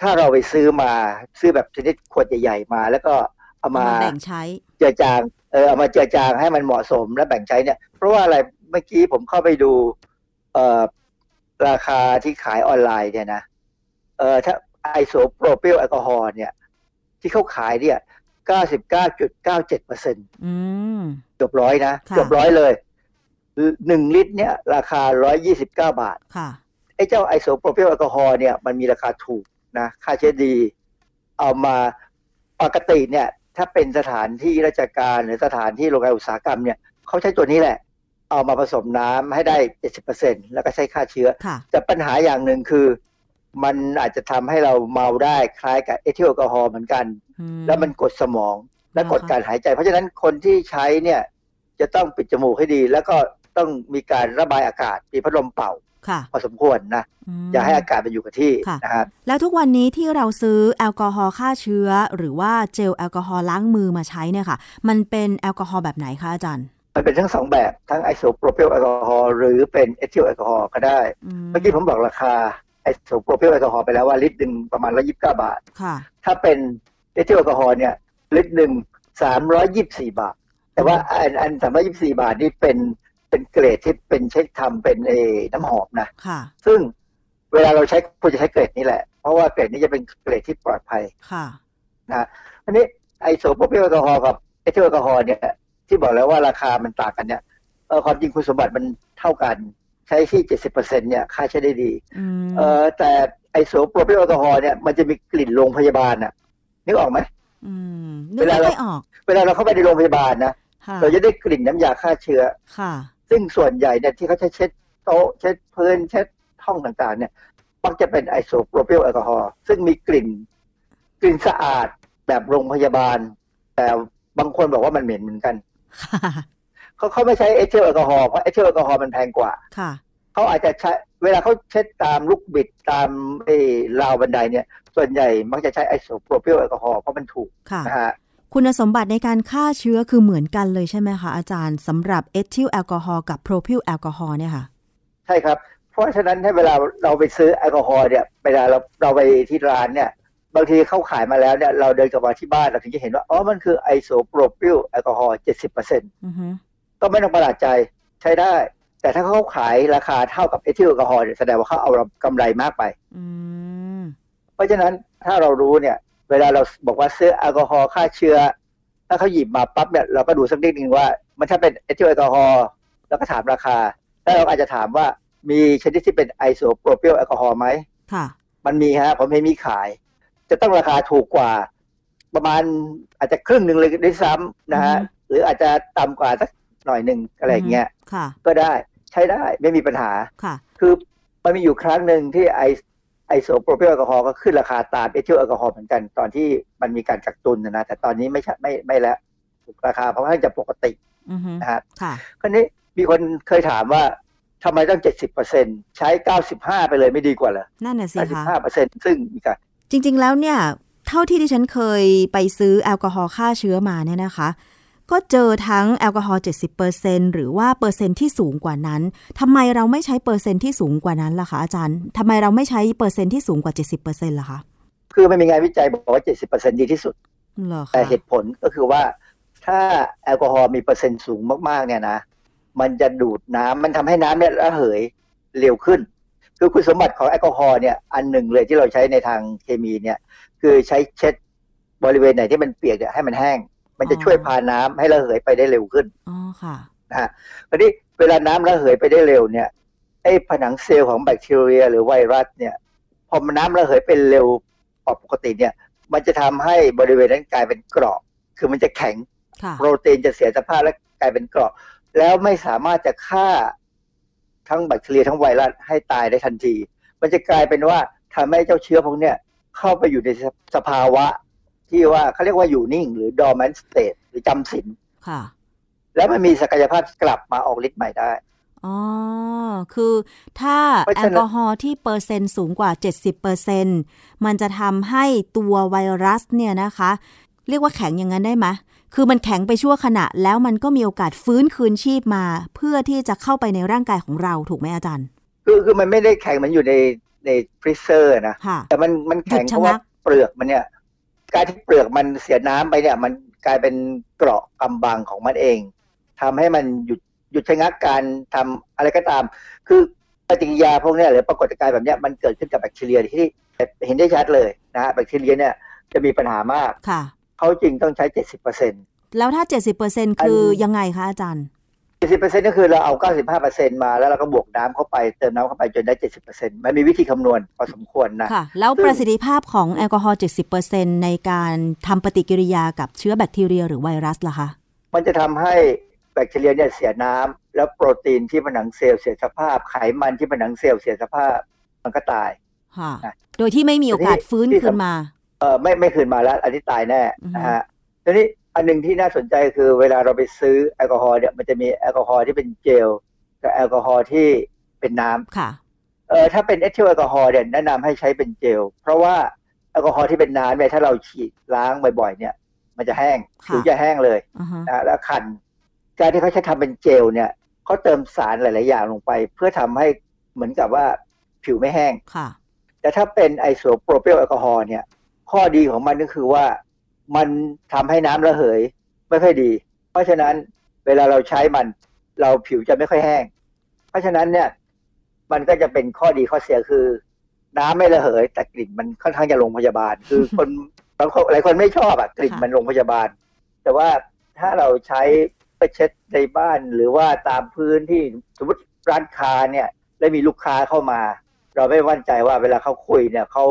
ถ้าเราไปซื้อมาซื้อแบบชนิดขวดใหญ่ๆมา แล้วก็เอาเอามามาแบ่งใช้เจือจางเออเอามาเจือจางให้มันเหมาะสมและแบ่งใช้เนี่ย เพราะว่าอะไรเมื่อกี้ผมเข้าไปดูเอ่อราคาที่ขายออนไลน์เนี่ยนะเออถ้าไอโซโปรพิลแอลกอฮอล์เนี่ย ที่เขาขายเนี่ย99.97เปอร์เซ็นต์อืมเกือบร้อยนะค่ะเกือบร้อยเลยหนึ่งลิตรเนี่ย ราคา129บาทค่ะไอ้เจ้าไอโซโปรพิลแอลกอฮอล์เนี่ยมันมีราคาถูกนะ ฆ่าเชื้อดี เอามาปกติเนี่ย ถ้าเป็นสถานที่ราชการหรือสถานที่โรงงานอุตสาหกรรมเนี่ยเขาใช้ตัวนี้แหละ เอามาผสมน้ำให้ได้70%แล้วก็ใช้ฆ่าเชื้อค่ะแต่ปัญหาอย่างหนึ่งคือ มันอาจจะทำให้เราเมาได้คล้ายกับเอทิลแอลกอฮอล์เหมือนกันอืแล้วมันกดสมองและอ่าฮะกดการหายใจ เพราะฉะนั้นคนที่ใช้เนี่ยจะต้องปิดจมูกให้ดี แล้วก็ต้องมีการระบายอากาศมีพัดลมเป่าค่ะพอสมควรนะอย่าให้อากาศมันอยู่กับที่ค่ะนะครับแล้วทุกวันนี้ที่เราซื้อแอลกอฮอล์ฆ่าเชื้อ หรือว่าเจลแอลกอฮอล์ล้างมือมาใช้เนี่ยค่ะ มันเป็นแอลกอฮอล์แบบไหนคะอาจารย์ มันเป็นทั้งสองแบบทั้งไอโซโปรพิลแอลกอฮอล์หรือเป็นเอทิลแอลกอฮอล์ก็ได้อืมเมื่อกี้ผมบอกราคาไอโซโปรพิลแอลกอฮอล์ไปแล้วว่าลิตรหนึ่งประมาณร้อยยี่สิบเก้าบาทค่ะถ้าเป็นเอทิลแอลกอฮอล์เนี่ยลิตรหนึ่งสามร้อยยี่สิบสี่บาท แต่ว่าอันอันสามร้อยยี่สิบสี่บาทนี่เป็นเป็นเกรดที่เป็นเช็คทำเป็นเออน้ำหอมนะค่ะซึ่งเวลาเราใช้ควรจะใช้เกรดนี้แหละ เพราะว่าเกรดนี้จะเป็นเกรดที่ปลอดภัยค่ะนะอันนี้ไอโซโปรพิลแอลกอฮอล์กับเอทิลแอลกอฮอล์เนี่ย ที่บอกแล้วว่าราคามันต่างกันเนี่ยเออความจริงคุณสมบัติมันเท่ากัน ใช้ที่เจ็ดสิบเปอร์เซ็นเนี่ยฆ่าเชื้อได้ดีอืมเออแต่ไอโซโปรพิลแอลกอฮอล์เนี่ยมันจะมีกลิ่นโรงพยาบาลน่ะนึกออกไหมอืมนึกเวลาไม่เราค่อยออกเวลาเราเข้าไปในโรงพยาบาลนะค่ะเราจะได้กลิ่นน้ำยาฆ่าเชื้อค่ะ ซึ่งส่วนใหญ่เนี่ยที่เขาใช้เช็ดโต๊ะเช็ดพื้นเช็ดห้องต่างๆ เนี่ยมักจะเป็นไอโซโปรพิลแอลกอฮอล์ซึ่งมีกลิ่น กลิ่นสะอาดแบบโรงพยาบาล แต่บางคนบอกว่ามันเหม็นเหมือนกันค่ะ เขาเขาไม่ใช้เอทิลแอลกอฮอล์เพราะเอทิลแอลกอฮอล์มันแพงกว่าค่ะเขาอาจจะใช้เวลาเขาเช็ดตามลูกบิดตามไอ้ราวบันไดเนี่ย ส่วนใหญ่มักจะใช้ไอโซโปรพิลแอลกอฮอล์เพราะมันถูกค่ะนะฮะคุณสมบัติในการฆ่าเชื้อคือเหมือนกันเลยใช่ไหมคะอาจารย์สำหรับเอทิลแอลกอฮอล์กับโพรพิลแอลกอฮอล์เนี่ยค่ะใช่ครับ เพราะฉะนั้นถ้าเวลาเราไปซื้อแอลกอฮอล์เนี่ยเวลาเราเราไปที่ร้านเนี่ย บางทีเขาขายมาแล้วเนี่ยเราเดินกลับมาที่บ้านเราถึงจะเห็นว่า อ๋อ มันคือไอโซโปรพิลแอลกอฮอล์เจ็ดสิบเปอร์เซ็นต์อือฮึก็ไม่ต้องประหลาดใจใช้ได้ แต่ถ้าเขาขายราคาเท่ากับเอทิลแอลกอฮอล์เนี่ยแสดงว่าเขาเอากำไรมากไปอืมเพราะฉะนั้นถ้าเรารู้เนี่ย เวลาเราบอกว่าซื้อแอลกอฮอล์ฆ่าเชื้อ ถ้าเขาหยิบมาปั๊บเนี่ยเราก็ดูสักนิดนึงว่า มันถ้าเป็นเอทิลแอลกอฮอล์แล้วก็ถามราคาแล้วเราอาจจะถามว่ามีชนิดที่เป็นไอโซโปรพิลแอลกอฮอล์ไหมค่ะมันมีฮะผมเห็นมีขาย จะต้องราคาถูกกว่า ประมาณอาจจะครึ่งหนึ่งเลยด้วยซ้ำนะฮะอือฮึหรืออาจจะต่ำกว่าสักหน่อยหนึ่งอะไรอย่างเงี้ยค่ะก็ได้ใช้ได้ไม่มีปัญหาค่ะ คือมันมีอยู่ครั้งหนึ่งที่ไอไอโซโปรพิลแอลกอฮอล์ก็ขึ้นราคาตามเอทิลแอลกอฮอล์เหมือนกันตอนที่มันมีการกักตุนนะนะแต่ตอนนี้ไม่ใช่ไม่ไม่แล้วราคาเพราะว่าจะปกติอือฮึนะฮะค่ะคราวนี้มีคนเคยถามว่าทำไมต้องเจ็ดสิบเปอร์เซ็นใช้เก้าสิบห้าไปเลยไม่ดีกว่าเหรอนั่นน่ะสิเก้าสิบคะห้าเปอร์เซ็นซึ่งมีการ จริงๆแล้วเนี่ย เท่าที่ดิฉันเคยไปซื้อแอลกอฮอล์ฆ่าเชื้อมาเนี่ยนะคะ ก็เจอทั้งแอลกอฮอล์70%หรือว่าเปอร์เซ็นต์ที่สูงกว่านั้นทำไมเราไม่ใช้เปอร์เซ็นต์ที่สูงกว่านั้นล่ะคะอาจารย์ทำไมเราไม่ใช้เปอร์เซ็นต์ที่สูงกว่า 70%ล่ะคะคือมันมีงานวิจัยบอกว่าเจ็ดสิบเปอร์เซ็นดีที่สุดเหรอคะแต่เหตุผลก็คือว่าถ้าแอลกอฮอล์มีเปอร์เซ็นต์สูงมากๆเนี่ยนะ มันจะดูดน้ำมันทำให้น้ำเนี่ยระเหยเร็วขึ้น คือคุณสมบัติของแอลกอฮอล์เนี่ยอันหนึ่งเลยที่เราใช้ในทางเคมีเนี่ยคือใช้เช็ดบริเวณไหนที่มันเปียกเนี่ยให้มันแห้ง มันจะช่วยพาน้ำให้ระเหยไปได้เร็วขึ้นอ๋อค่ะนะฮะคราวนี้เวลาน้ำระเหยไปได้เร็วเนี่ยไอ้ผนังเซลล์ของแบคทีเรีย หรือไวรัสเนี่ยพอมันน้ำระเหยไปเร็วกว่าปกติเนี่ยมันจะทำให้บริเวณนั้นกลายเป็นเกราะ คือมันจะแข็งค่ะโปรตีนจะเสียสภาพและกลายเป็นเกราะ แล้วไม่สามารถจะฆ่า ทั้งแบคทีเรียทั้งไวรัสให้ตายได้ทันที มันจะกลายเป็นว่าทำให้เจ้าเชื้อพวกเนี้ยเข้าไปอยู่ในสภาวะ ที่ว่าเขาเรียกว่าอยู่นิ่ง หรือ dormant state หรือจำศีลค่ะแล้วมันมีศักยภาพกลับมาออกฤทธิ์ใหม่ได้ อ๋อ คือถ้าเพราะฉะนั้นแอลกอฮอล์ที่เปอร์เซ็นต์สูงกว่า 70%มันจะทำให้ตัวไวรัสเนี่ยนะคะ เรียกว่าแข็งอย่างนั้นได้ไหม คือมันแข็งไปชั่วขณะ แล้วมันก็มีโอกาสฟื้นคืนชีพมา เพื่อที่จะเข้าไปในร่างกายของเราถูกไหมอาจารย์ คือคือมันไม่ได้แข็งเหมือนอยู่ในในฟรีเซอร์นะค่ะแต่มันมันแข็งหยุดชะงักราะว่าเปลือกมันเนี่ยการที่เปลือกมันเสียน้ำไปเนี่ย มันกลายเป็นเกราะกำบังของมันเองทำให้มันหยุดหยุดชะงักการทำอะไรก็ตาม คือปฏิกิริยาพวกเนี้ยหรือปรากฏการณ์แบบเนี้ยมันเกิดขึ้นกับแบคทีเรียที่เห็นได้ชัดเลยนะฮะแบคทีเรียเนี่ยจะมีปัญหามากค่ะ เขาจริงต้องใช้เจ็ดสิบเปอร์เซ็นต์แล้วถ้า70%คือยังไงคะอาจารย์เจ็ดสิบเปอร์เซ็นต์ก็คือเราเอาเก้าสิบห้าเปอร์เซ็นต์มาแล้วเราก็บวกน้ำเข้าไปเติมน้ำเข้าไปจนได้เจ็ดสิบเปอร์เซ็นต์มันมีวิธีคำนวณพอสมควรนะค่ะแล้วซึ่งประสิทธิภาพของแอลกอฮอล์70%ในการทำปฏิกิริยากับเชื้อแบคทีเรียหรือไวรัสล่ะคะมันจะทำให้แบคทีเรียเนี่ยเสียน้ำแล้วโปรตีนที่ผนังเซลล์เสียสภาพไขมันที่ผนังเซลล์เสียสภาพมันก็ตายค่ะนะโดยที่ไม่มีโอกาสฟื้นที่คืนมา เออไม่ไม่คืนมาแล้ว อันนี้ตายแน่อือฮึนะฮะทีนี้อันหนึ่งที่น่าสนใจคือเวลาเราไปซื้อแอลกอฮอล์เนี่ยมันจะมีแอลกอฮอล์ที่เป็นเจลกับแอลกอฮอล์ที่เป็นน้ำค่ะเออถ้าเป็นเอทิลแอลกอฮอล์เนี่ยแนะนำให้ใช้เป็นเจล เพราะว่าแอลกอฮอล์ที่เป็นน้ำเนี่ยถ้าเราฉีดล้างบ่อยๆ เนี่ย มันจะแห้งค่ะผิวจะแห้งเลยอือฮะนะแล้วคันการที่เขาใช้ทำเป็นเจลเนี่ยเขาเติมสารหลาย ๆ อย่างลงไป เพื่อทำให้เหมือนกับว่าผิวไม่แห้งค่ะแต่ถ้าเป็นไอโซโปรพิลแอลกอฮอล์เนี่ย ข้อดีของมันก็คือว่ามันทำให้น้ำระเหยไม่ค่อยดี เพราะฉะนั้นเวลาเราใช้มัน เราผิวจะไม่ค่อยแห้ง เพราะฉะนั้นเนี่ย มันก็จะเป็นข้อดีข้อเสียคือ น้ำไม่ระเหย แต่กลิ่นมันค่อนข้างจะโรงพยาบาล คือคนบางคนหลายคนไม่ชอบอะกลิ่นมันโรงพยาบาล แต่ว่าถ้าเราใช้ไปเช็ดในบ้านหรือว่าตามพื้นที่สมมติร้านค้าเนี่ยแล้มีลูกค้าเข้ามา เราไม่มั่นใจว่าเวลาเขาคุยเนี่ยเขา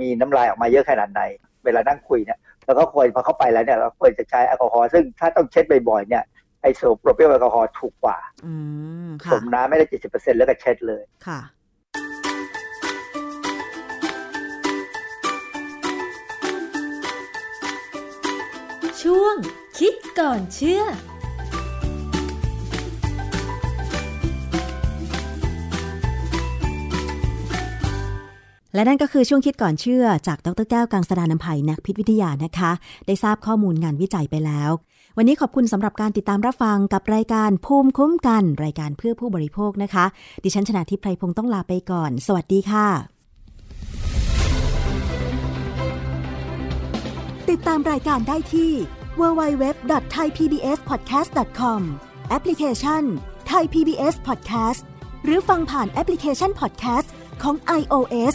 มีน้ำลายออกมาเยอะขนาดไหน เวลานั่งคุยเนี่ยเราก็ควรพอเข้าไปแล้วเนี่ยเราควรจะใช้แอลกอฮอล์ซึ่งถ้าต้องเช็ดบ่อยๆเนี่ยไอโซโปรเปลแอลกอฮอล์ถูกกว่าอืมผค่ะสมน้ำไม่ได้เจ็ดสิบเปอร์เซ็นต์แล้วก็เช็ดเลยค่ะช่วงคิดก่อนเชื่อ และนั่นก็คือช่วงคิดก่อนเชื่อจากดรแก้วกังสดานนภัยนักพิษวิทยานะคะ ได้ทราบข้อมูลงานวิจัยไปแล้ว วันนี้ขอบคุณสำหรับการติดตามรับฟังกับรายการภูมิคุ้มกัน รายการเพื่อผู้บริโภคนะคะ ดิฉันชนะทิพไพรพงศ์ต้องลาไปก่อน สวัสดีค่ะ ติดตามรายการได้ที่ www.thaipbspodcast.com แอปพลิเคชัน Thai PBS Podcast หรือฟังผ่านแอปพลิเคชัน Podcast ของ iOS